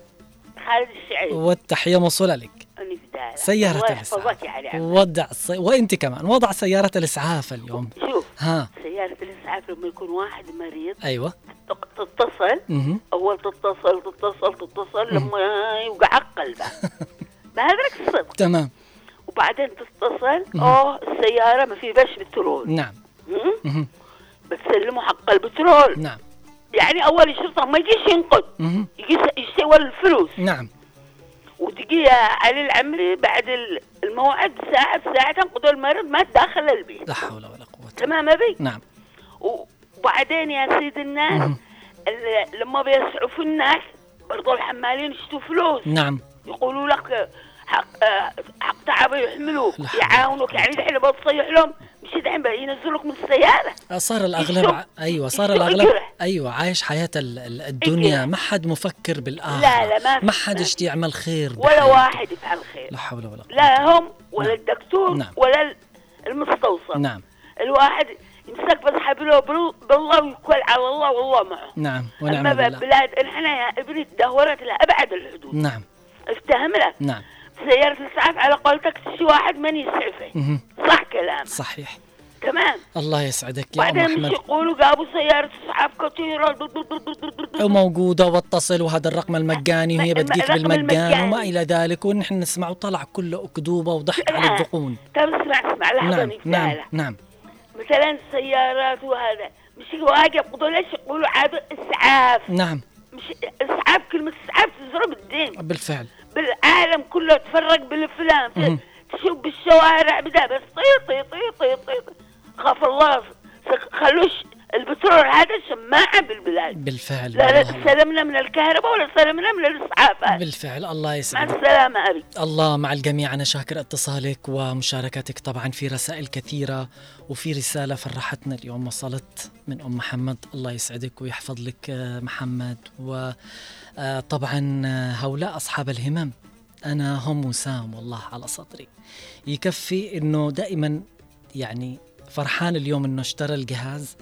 والتحية موصولة لك. فداك سيارة الإسعاف. وضع الصي... وأنت كمان وضع سيارة الإسعاف اليوم. شوف ها. سيارة الإسعاف لما يكون واحد مريض أيوة. تق- تتصل. مهم. أول تتصل تتصل تتصل لما يوقع قلبه بهذاك الصدق. تمام. وبعدين تتصل أوه السيارة ما في بش بترول. نعم. مم؟ مهم. بتسلموا حق البترول. نعم. يعني أول الشرطة ما يجيش ينقذ مهم. يجي يسوى الفلوس. نعم. وتجي يا علي العمري بعد ال- الموعد ساعة بساعة تنقذوا المريض ما تدخل البيت. لا حول ولا قوة تمام أبي نعم. وبعدين يا سيد الناس ال- لما بيسعفوا الناس برضو الحمالين يشتوا فلوس. نعم. يقولوا لك حق حق تعب يحملوك يعاونوك يعني دحين بتصيح لهم. مش بقى ينزلوك من السيارة. صار الأغلب أيوه صار الاغلب. أيوه عايش حياة ال- ال- الدنيا. إجرة. ما حد مفكر بالاخره لا، لا، ما ما حد يشتي يعمل خير ولا. واحد يفعل خير. لا حول ولا قوة. لا هم ولا نعم. الدكتور نعم. ولا ال- المستوصف. نعم. الواحد يمسك بس حبله بال- بالله ويكل على الله والله معه. نعم ونعم أما بالله. بلاد إحنا يا ابني تدهورت لابعد الحدود. نعم. افتهم لك. نعم. سيارة الاسعاف على قولتك تشي واحد من يسعفه. صح كلام صحيح. تمام. الله يسعدك يا ام أحمد. يقولوا؟ جابوا سيارة اسعاف دو. وموجودة واتصل وهذا الرقم المجاني وهي بتجيك بالمجان. وما إلى ذلك ونحن نسمع وطلع كله أكذوبة وضحك على لا. الذقون طب اسمع اسمع لحظة نعم نعم نعم. مثلا السيارات وهذا. مش واقف يقولوا ليش يقولوا عاد اسعاف نعم. مش اسعاف كلمة اسعاف تزرب الدين. بالفعل. بالعالم كله تفرق بالافلام. تشوف بالشوارع بدا بس طي طي طي طي طي خاف الله خلوش البترول هذا شماعة بالبلاد. بالفعل لا لا والله. سلمنا من الكهرباء ولا سلمنا من الاسعافات بالفعل الله مع يسعدك السلامة أبي. الله مع الجميع. أنا شاكر اتصالك ومشاركتك طبعا في رسائل كثيرة وفي رسالة فرحتنا اليوم وصلت من أم محمد. الله يسعدك ويحفظ لك آه، محمد. وطبعا هؤلاء أصحاب الهمم. أنا هم وسام والله على صدري. يكفي أنه دائما يعني فرحان اليوم أنه اشترى الجهاز.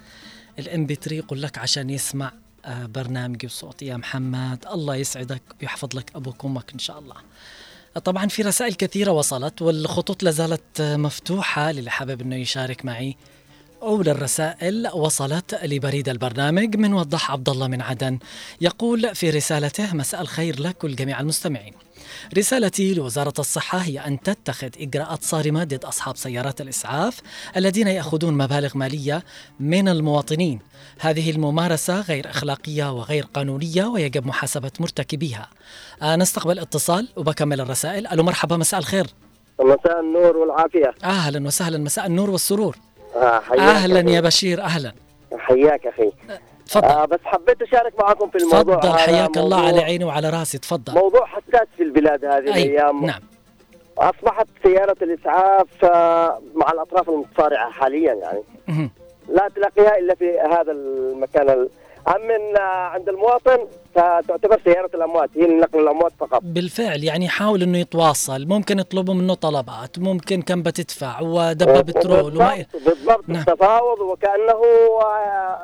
الإم بي 3 يقول لك عشان يسمع آه، برنامجي بصوتي يا محمد. الله يسعدك ويحفظ لك أبوك وأمك إن شاء الله. طبعا في رسائل كثيرة وصلت والخطوط لازالت مفتوحة للي حابب إنه يشارك معي. أولى الرسائل وصلت لبريد البرنامج من وضح عبد الله من عدن. يقول في رسالته مساء الخير لك ولجميع المستمعين. رسالتي لوزارة الصحة هي أن تتخذ إجراءات صارمة ضد أصحاب سيارات الإسعاف الذين يأخذون مبالغ مالية من المواطنين. هذه الممارسة غير أخلاقية وغير قانونية ويجب محاسبة مرتكبيها. آه نستقبل اتصال وبكمل الرسائل. ألو مرحبا مساء الخير. مساء النور والعافية. أهلا وسهلا. مساء النور والسرور. أخي. يا بشير أهلا حياك أخي تفضل آه بس حبيت أشارك معكم في الموضوع تفضل. حياك الله على عيني وعلى راسي تفضل موضوع حساس في البلاد هذه أي الأيام نعم أصبحت سيارة الإسعاف آه، مع الأطراف المتصارعة حاليا يعني. لا تلاقيها إلا في هذا المكان أما آه، عند المواطن فتعتبر سيارة الأموات هي لنقل الأموات فقط. بالفعل يعني يحاول إنه يتواصل. ممكن يطلبوا منه طلبات ممكن كم بتدفع ودبة بترول وما بالضبط, نعم. التفاوض وكأنه آه،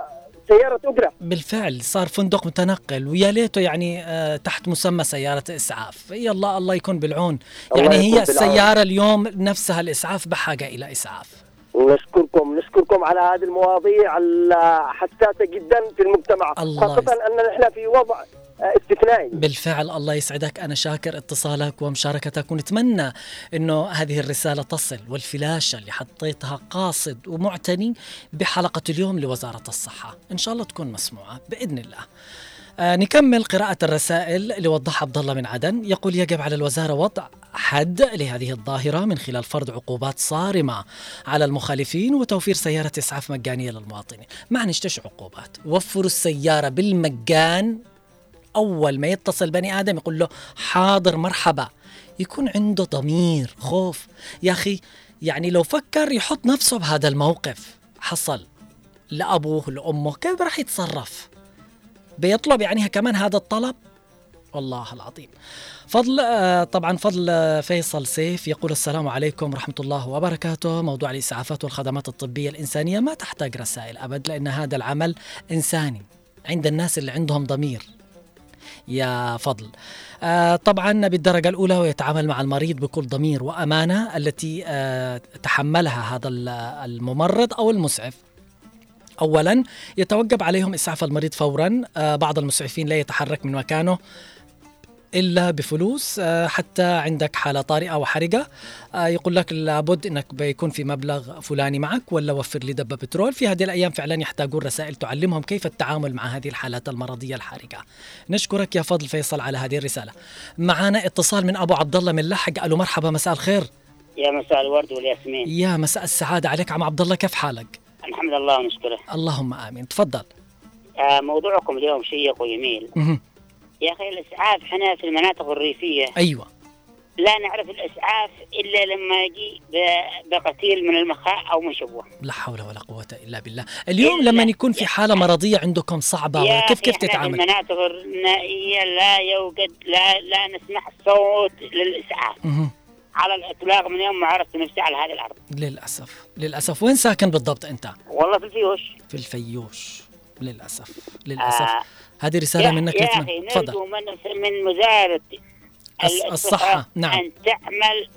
سيارة أجرة. بالفعل صار فندق متنقل ويا ليته يعني آه تحت مسمى سيارة إسعاف. يلا الله يكون بالعون. يعني هي بالعون. السيارة اليوم نفسها الإسعاف بحاجة إلى إسعاف. نشكركم نشكركم على هذه المواضيع الحساسة جدا في المجتمع الله يسعدك. أننا نحن في وضع استثنائي. بالفعل الله يسعدك. أنا شاكر اتصالك ومشاركتك ونتمنى أنه هذه الرسالة تصل والفلاشة اللي حطيتها قاصد ومعتني بحلقة اليوم لوزارة الصحة. إن شاء الله تكون مسموعة بإذن الله. آه نكمل قراءة الرسائل لوضح عبد الله من عدن. يقول يجب على الوزارة وضع حد لهذه الظاهرة من خلال فرض عقوبات صارمة على المخالفين وتوفير سيارة إسعاف مجانية للمواطنين. ما نشتش عقوبات. وفروا السيارة بالمجان. أول ما يتصل بني آدم يقول له حاضر مرحبا. يكون عنده ضمير خوف. يا أخي يعني لو فكر يحط نفسه بهذا الموقف. حصل. لأبوه لأمه كيف راح يتصرف؟ بيطلب يعني كمان هذا الطلب؟ والله العظيم. فضل آه، طبعا فضل آه، فيصل سيف يقول السلام عليكم ورحمة الله وبركاته. موضوع الإسعافات والخدمات الطبية الإنسانية ما تحتاج رسائل أبد لأن هذا العمل إنساني. عند الناس اللي عندهم ضمير. يا فضل. آه طبعا بالدرجة الأولى ويتعامل مع المريض بكل ضمير وأمانة التي تحملها هذا ال- الممرض أو المسعف. اولا يتوجب عليهم إسعاف المريض فورا. بعض المسعفين لا يتحرك من مكانه. إلا بفلوس آه، حتى عندك حالة طارئة وحرجه آه، يقول لك لابد إنك بيكون في مبلغ فلاني معك ولا وفر لي دبة بترول. في هذه الأيام فعلا يحتاجون رسائل تعلمهم كيف التعامل مع هذه الحالات المرضية الحرجة. نشكرك يا فضل فيصل على هذه الرسالة. معنا اتصال من أبو عبد الله من لحق. قالوا مرحبا مساء الخير. يا مساء الورد والياسمين. يا مساء السعادة عليك عم عبد الله. كيف حالك؟ الحمد لله ونشكره اللهم آمين. تفضل. آه موضوعكم اليوم شيق وجميل. مهم. يا أخي الإسعاف إحنا في المناطق الريفية. أيوه. لا نعرف الإسعاف إلا لما يجي بقتيل من المخاء أو من شبوة. لا حول ولا قوة إلا بالله. اليوم لما يكون في حالة مرضية عندكم صعبة يا كيف كيف إحنا في تتعامل؟ المناطق النائية لا يوجد لا لا نسمع صوت للإسعاف. مهم. على الإطلاق من يوم ما عرفت نفسي على هذه الأرض. للأسف. للأسف. وين ساكن بالضبط أنت؟ والله في الفيوش. في الفيوش. للأسف للأسف آه. هذه رسالة يا- منك يا نرجو من من الص- الصحة، نعم. أن تعمل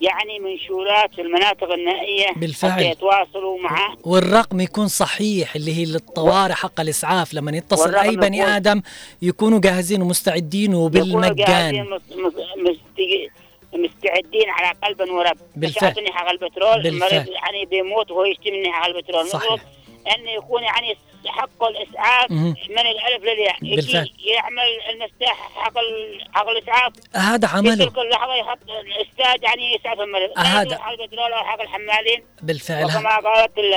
يعني منشورات في المناطق النائية بالفعل. حتى يتواصلوا مع والرقم يكون صحيح اللي هي للطوارئ حق الإسعاف لما يتصل أي بني آدم يكونوا جاهزين ومستعدين يكونوا جاهزين وبالمجان مس- مس- مست- مستعدين على قلب ورب بالفعل. حق البترول بالفعل. المريض يعني بيموت وهو يشتي مني حق البترول صحيح. إنه يكون يعني حق الإسعاف. من الألف للياء. بالفعل. يعمل المفتاح حق حق الإسعاف. هذا في عمله. تلك اللحظه يحط الأستاذ يعني يسعف المريض لا هذا. حق البترول أو حق الحمالين. بالفعل. وكما قالت ال-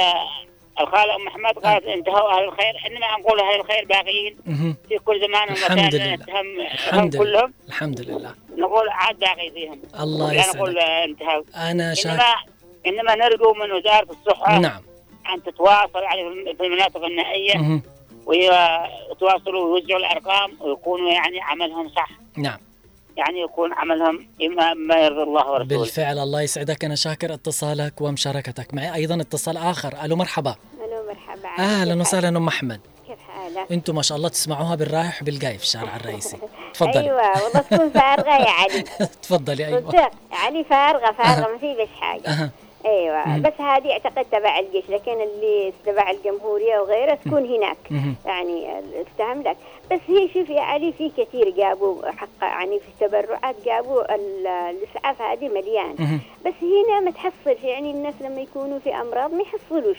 الخالة أم محمد قالت انتهوا أهل الخير. إنما نقول أهل الخير باقيين. في كل زمان الحمد لله. نتهم الحمد هم لله. كلهم. الحمد لله. نقول عاد باقي فيهم. الله لا نقول يسعدك. انتهوا. أنا شاك انما إنما نرجو من وزارة الصحة نعم. أن تتواصل يعني في المناطق النائيه مهم. ويتواصلوا ويوزعوا الأرقام ويكونوا يعني عملهم صح. نعم. يعني يكون عملهم إما ما يرضي الله ورسوله. بالفعل الله يسعدك. أنا شاكر اتصالك ومشاركتك معي. أيضا اتصال آخر. ألو مرحبا. ألو مرحبا. أهلا وسهلا أم محمد كيف حالك؟ أنتم ما شاء الله تسمعوها بالرايح وبالجاي في الشارع الرئيسي. تفضلي. أيوه والله تكون فارغة يا علي. تفضلي أيوه. صدق علي فارغة فارغة ما في بس حاجة. أها. إيوه مم. بس هذه أعتقد تبع الجيش لكن اللي تبع الجمهورية وغيره تكون هناك مهم. يعني افتهم لك بس هي شوف يا علي في كثير جابوا حق يعني في التبرعات جابوا ال- الإسعاف هذه مليان. بس هنا ما تحصلش يعني الناس لما يكونوا في أمراض ما يحصلوش.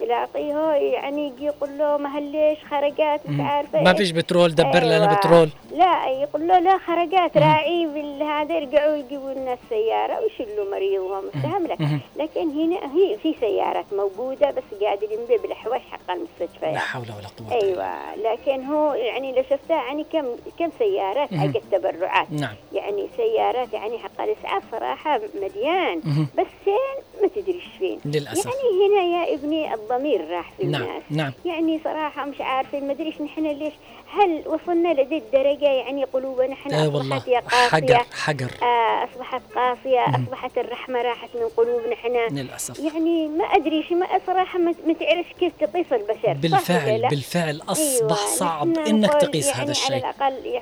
يلاقيه يعني يجي يقول له ما هليش خرجات مش. عارفة ما إيه. فيش بترول دبر لنا أيوة. بترول لا يقول له لا خرجات راعي بالهذا يرجعوا يجيبوا لنا السيارة ويشيلوا مريضهم فاهم لك. لكن هنا هي في سيارات موجودة بس قادرين به بالحواش حق المستشفى لا. حول ولا إلا أيوه لكن هو يعني لو شفتها يعني كم كم سيارات. حق التبرعات نعم. يعني سيارات يعني حق الاسعاف صراحة مليان. مهم. بس فين ما تدريش فين. للأسف. يعني هنا يا ابني الضمير راح في نعم الناس. نعم. يعني صراحة مش عارفين ما ادريش نحن ليش هل وصلنا لذي الدرجة؟ يعني قلوبنا إحنا إيه والله أصبحت يا حجر قاسية حجر. آه أصبحت قاسية مم. أصبحت الرحمة راحت من قلوبنا إحنا للأسف يعني ما أدري شي ما صراحة ما تعرفش كيف تقيس البشر بالفعل؟ بالفعل أصبح أيوة، صعب إنك تقيس يعني هذا الشيء. على الأقل.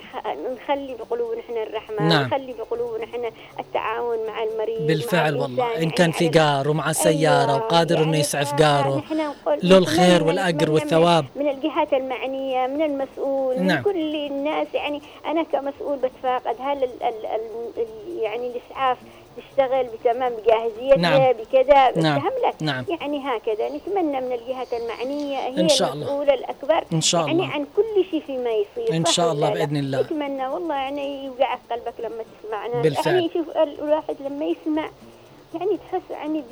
نخلي بقلوبنا إحنا الرحمة نعم. نخلي بقلوبنا إحنا التعاون مع المريض مع بالفعل الإنسان والله إن يعني كان في جار ومع سيارة أيوة، وقادر إنه يعني يسعف جاره نحن نقول- له الخير والأجر والثواب. من الجهات المعنية من المسؤول. من نعم. كل الناس يعني أنا كمسؤول بتفاقد هل ال ال ال ال يعني الإسعاف تشتغل بتمام بجاهزيتها نعم. بكذا نعم. لك نعم. يعني هكذا نتمنى من الجهات المعنية هي إن شاء الله. المسؤولة الأكبر إن شاء يعني الله عن كل شيء فيما يصير صح شاء الله؟ بإذن الله. نتمنى والله يعني يوقع في قلبك لما تسمعنا بالفعل. يعني شوف ال- الواحد لما يسمع يعني تحس يعني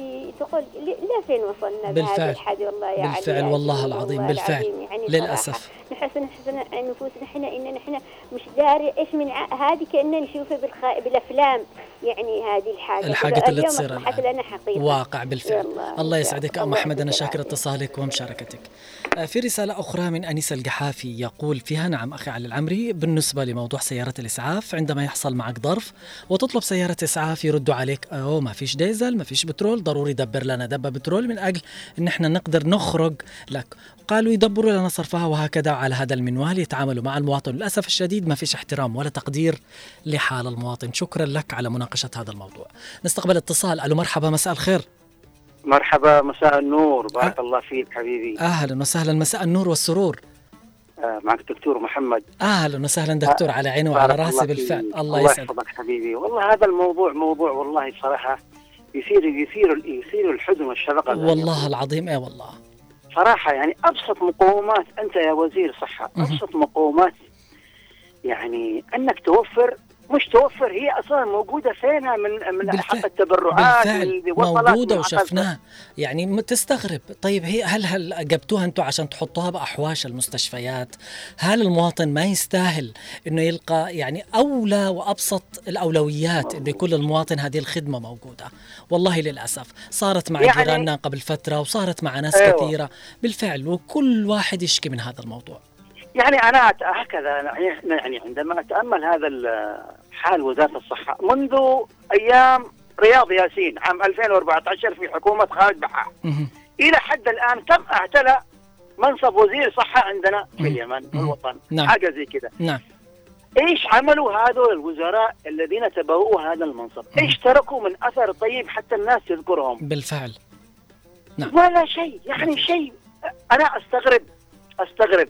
تقول لا فين وصلنا بالفعل. الحد والله يا علي بالفعل والله العظيم والله بالفعل. العظيم يعني للأسف. صراحة نحس نحس نفوسنا إحنا إن نحن مش داري إيش من هذه كأننا نشوفها بالخ... بالأفلام. يعني هذه الحاجة الحاجات اللي تصير الآن. لنا حقيقة واقع بالفعل. الله إن يسعدك الله. أحمد أنا يعطيك شاكر. اتصالك ومشاركتك آه، في رسالة أخرى من أنيس القحافي يقول فيها نعم أخي علي العمري بالنسبة لموضوع سيارة الإسعاف عندما يحصل معك ظرف وتطلب سيارة إسعاف يردوا عليك أوه ما فيش ديزل ما فيش بترول ضروري دبر لنا دبة بترول من أجل أن إحنا نقدر نخرج لك. قالوا يدبروا لنا صرفها وهكذا على هذا المنوال يتعاملوا مع المواطن للأسف الشديد ما فيش احترام ولا تقدير لحال المواطن. شكرا لك على مناقشة هذا الموضوع. نستقبل اتصال. ألو مرحبا مساء الخير. مرحبا مساء النور. بارك الله فيك حبيبي. أهلا وسهلا. مساء النور والسرور. آه معك دكتور محمد. أهلا وسهلا دكتور على عيني وعلى رأسي الله بالفعل. الله الله يسعدك. حبيبي. والله هذا الموضوع موضوع والله صراحة يثير يثير يثير الحزن والشفقة والله العظيم اي والله. صراحة يعني أبسط مقومات أنت يا وزير صحة أبسط مقومات يعني أنك توفر مش توفر هي أصلا موجودة فينها من من حق التبرعات بالفعل عقد- وشفناها. يعني تستغرب. طيب هي هل هل جبتوها أنتم عشان تحطوها بأحواش المستشفيات؟ هل المواطن ما يستاهل إنه يلقى يعني أولى وأبسط الأولويات انه يكون للمواطن هذه الخدمة موجودة؟ والله للأسف صارت مع يعني- جيراننا قبل فترة وصارت مع ناس أيوة. كثيرة. بالفعل وكل واحد يشكي من هذا الموضوع. يعني أنا هكذا يعني يعني عندما أتأمل هذا ال- حال وزارة الصحة منذ أيام رياض ياسين عام 2014 في حكومة خالد بحار إلى حد الآن كم اعتلى منصب وزير صحة عندنا في اليمن في الوطن نعم. حاجة زي كذا. نعم. إيش عملوا هذول الوزراء الذين تبوؤوا هذا المنصب؟ إيش تركوا من أثر طيب حتى الناس تذكرهم؟ بالفعل. ولا شيء يعني شيء. أنا أستغرب أستغرب.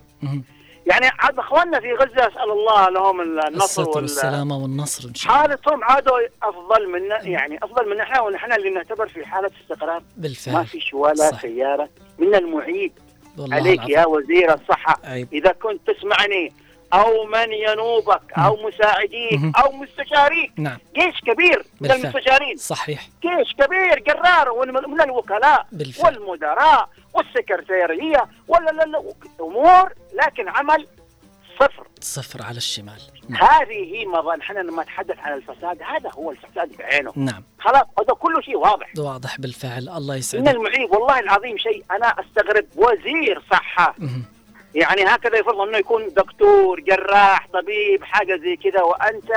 يعني عاد اخواننا في غزة اسأل الله لهم النصر والسلامه والنصر إن شاء الله حالتهم عادوا أفضل منا يعني أفضل من إحنا ونحن اللي نعتبر في حالة استقرار بالفعل ما فيش ولا صح. سيارة من المعيد عليك العظيم. يا وزير الصحة عيب. إذا كنت تسمعني أو من ينوبك أو مساعديك أو مستشاريك. نعم. جيش كبير من بالفعل. المستشارين. صحيح. جيش كبير قرار من الوكلاء بالفعل. والمدراء والسكرتيرية ولا لا لا أمور لكن عمل صفر. صفر على الشمال. هذه هي مظاهر إحنا لما نتحدث عن الفساد هذا هو الفساد بعينه. نعم. خلاص هذا كله شيء واضح. واضح بالفعل. الله من يسعدك. المعيب والله العظيم شيء أنا أستغرب. وزير صحة. يعني هكذا يفضل إنه يكون دكتور جراح طبيب حاجة زي كذا وأنت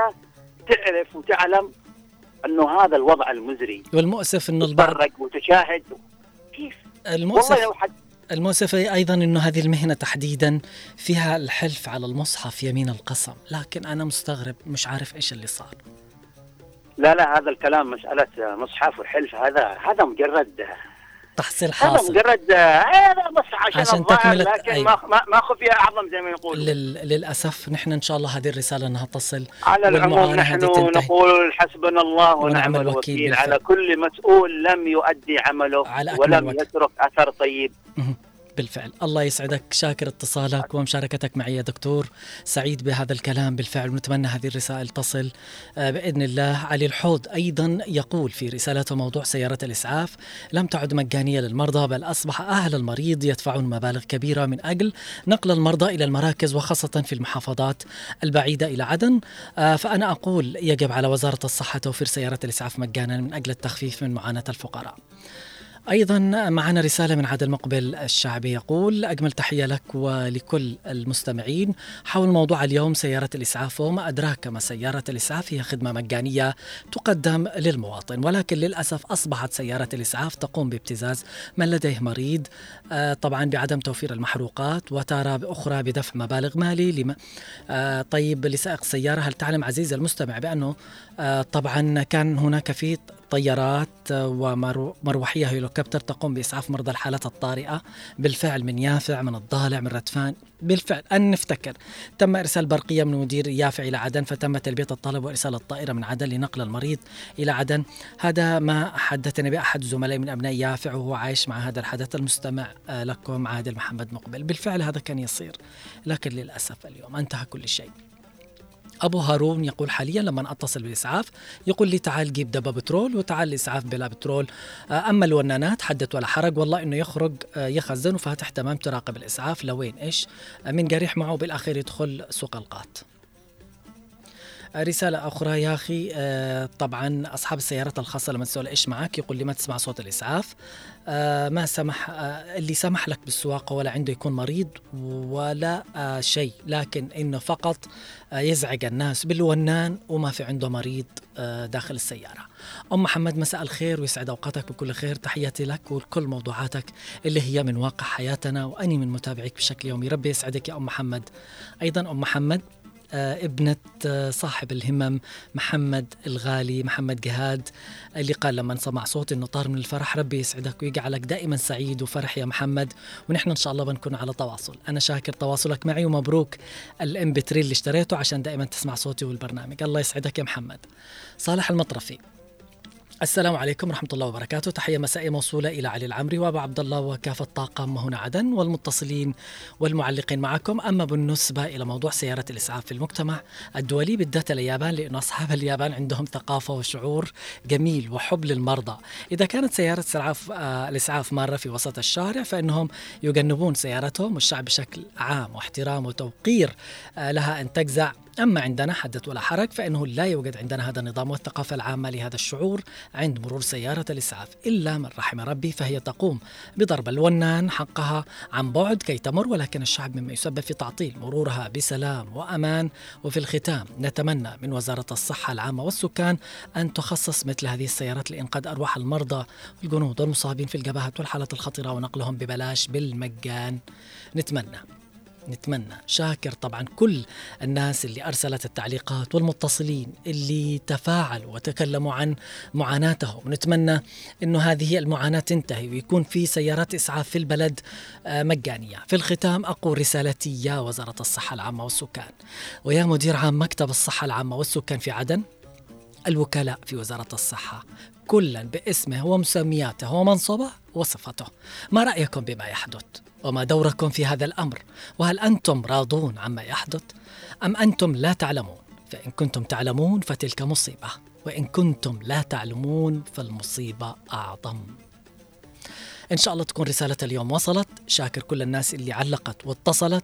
تعرف وتعلم إنه هذا الوضع المزري. والمؤسف إنه البعض وتشاهد. كيف؟ المؤسف والله لو حد المؤسف أيضا إنه هذه المهنة تحديدا فيها الحلف على المصحف يمين القسم لكن أنا مستغرب مش عارف إيش اللي صار. لا لا هذا الكلام مسألة مصحف وحلف هذا هذا مجرد تحصيل حاصل مجرد هذا بس عشان, عشان تكملة- لكن أيوة. ما ما خفي أعظم زي ما يقول لل... للأسف نحن إن شاء الله هذه الرسالة إنها تصل على العموم نحن. نقول حسبنا الله ونعم الوكيل. على كل مسؤول لم يؤدي عمله ولم وجه. يترك أثر طيب بالفعل. الله يسعدك شاكر اتصالك ومشاركتك معي يا دكتور. سعيد بهذا الكلام بالفعل ونتمنى هذه الرسائل تصل آه، بإذن الله. علي الحوض أيضا يقول في رسالته موضوع سيارة الإسعاف لم تعد مجانية للمرضى بل أصبح أهل المريض يدفعون مبالغ كبيرة من أجل نقل المرضى إلى المراكز وخاصة في المحافظات البعيدة إلى عدن. آه، فأنا أقول يجب على وزارة الصحة توفير سيارة الإسعاف مجانا من أجل التخفيف من معاناة الفقراء. أيضا معنا رسالة من عادل مقبل الشعبي يقول أجمل تحية لك ولكل المستمعين. حول موضوع اليوم سيارة الإسعاف وما أدراك ما سيارة الإسعاف؟ هي خدمة مجانية تقدم للمواطن ولكن للأسف أصبحت سيارة الإسعاف تقوم بابتزاز من لديه مريض آه، طبعا بعدم توفير المحروقات وتارة بأخرى بدفع مبالغ مالي لما آه، طيب لسائق السيارة. هل تعلم عزيزي المستمع بأنه آه، طبعا كان هناك في طيارات ومروحية هليكوبتر تقوم بإسعاف مرضى الحالات الطارئة بالفعل من يافع من الضالع من ردفان بالفعل. أن نفتكر تم إرسال برقية من مدير يافع إلى عدن فتم تلبية الطلب وإرسال الطائرة من عدن لنقل المريض إلى عدن. هذا ما حدثني بأحد زملائي من أبناء يافع وهو عايش مع هذا الحدث المستمع آه، لكم عادل محمد مقبل. بالفعل هذا كان يصير لكن للأسف اليوم انتهى كل شيء. أبو هارون يقول حاليا لما أتصل بالإسعاف يقول لي تعال جيب دبه بترول وتعال الاسعاف بلا بترول. آه، أما الونانات حدث ولا حرج والله إنه يخرج آه، يخزن وفاتح تمام تراقب الإسعاف لوين؟ إيش؟ آه، من قريح معه بالاخير يدخل سوق القات. رسالة أخرى يا أخي آه، طبعا أصحاب السيارات الخاصة لما تسأل إيش معك يقول لي ما تسمع صوت الإسعاف آه، ما سمح آه، اللي سمح لك بالسواقة ولا عنده يكون مريض ولا شيء لكن إنه فقط يزعج الناس بالونان وما في عنده مريض داخل السيارة. أم محمد مساء الخير ويسعد أوقاتك بكل خير. تحياتي لك ولكل موضوعاتك اللي هي من واقع حياتنا وأني من متابعيك بشكل يومي. ربي يسعدك يا أم محمد. أيضا أم محمد ابنة آه، صاحب الهمم محمد الغالي محمد جهاد. اللي قال لما سمع صوت إنه طار من الفرح. ربي يسعدك ويجعلك دائما سعيد وفرح يا محمد. ونحن إن شاء الله بنكون على تواصل. أنا شاكر تواصلك معي ومبروك الام 3 اللي اشتريته عشان دائما تسمع صوتي والبرنامج. الله يسعدك يا محمد. صالح المطرفي. السلام عليكم ورحمة الله وبركاته. تحية مسائية موصولة إلى علي العمري وأبو عبد الله وكافة طاقم هنا عدن والمتصلين والمعلقين معكم. أما بالنسبة إلى موضوع سيارة الإسعاف في المجتمع الدولي بالذات اليابان لأن أصحاب اليابان عندهم ثقافة وشعور جميل وحب للمرضى. إذا كانت سيارة إسعاف آه الإسعاف مارة في وسط الشارع فإنهم يجنبون سيارتهم والشعب بشكل عام واحترام وتوقير آه لها أن تجزع أما عندنا حدث ولا حرج فإنه لا يوجد عندنا هذا النظام والثقافة العامة لهذا الشعور عند مرور سيارة الإسعاف إلا من رحم ربي فهي تقوم بضرب الونان حقها عن بعد كي تمر ولكن الشعب مما يسبب في تعطيل مرورها بسلام وأمان. وفي الختام نتمنى من وزارة الصحة العامة والسكان أن تخصص مثل هذه السيارات لإنقاذ أرواح المرضى والجنود والمصابين في الجبهات والحالات الخطرة ونقلهم ببلاش بالمجان. نتمنى. نتمنى. شاكر طبعا كل الناس اللي أرسلت التعليقات والمتصلين اللي تفاعلوا وتكلموا عن معاناتهم. نتمنى إنه هذه المعاناة تنتهي ويكون في سيارات إسعاف في البلد آه، مجانية. في الختام أقول رسالتي يا وزارة الصحة العامة والسكان. ويا مدير عام مكتب الصحة العامة والسكان في عدن الوكلاء في وزارة الصحة. كلا باسمه ومسمياته ومنصبه وصفته. ما رأيكم بما يحدث؟ وما دوركم في هذا الأمر وهل أنتم راضون عما يحدث؟ أم أنتم لا تعلمون؟ فإن كنتم تعلمون فتلك مصيبة وإن كنتم لا تعلمون فالمصيبة أعظم. إن شاء الله تكون رسالة اليوم وصلت. شاكر كل الناس اللي علقت واتصلت.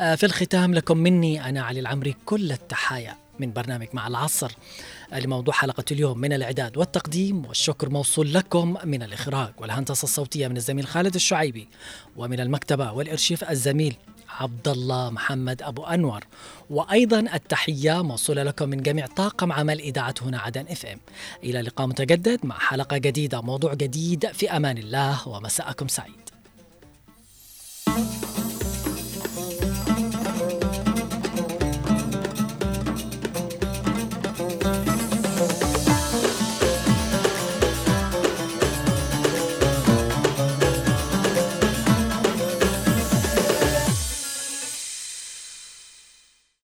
آه، في الختام لكم مني أنا علي العمري كل التحايا من برنامج مع العصر. لموضوع حلقة اليوم من الإعداد والتقديم والشكر موصول لكم من الإخراج والهندسة الصوتية من الزميل خالد الشعيبي ومن المكتبة والإرشيف الزميل عبد الله محمد أبو أنور. وأيضا التحية موصولة لكم من جميع طاقم عمل إذاعة هنا عدن إف إم. إلى لقاء متجدد مع حلقة جديدة موضوع جديد في أمان الله ومساءكم سعيد.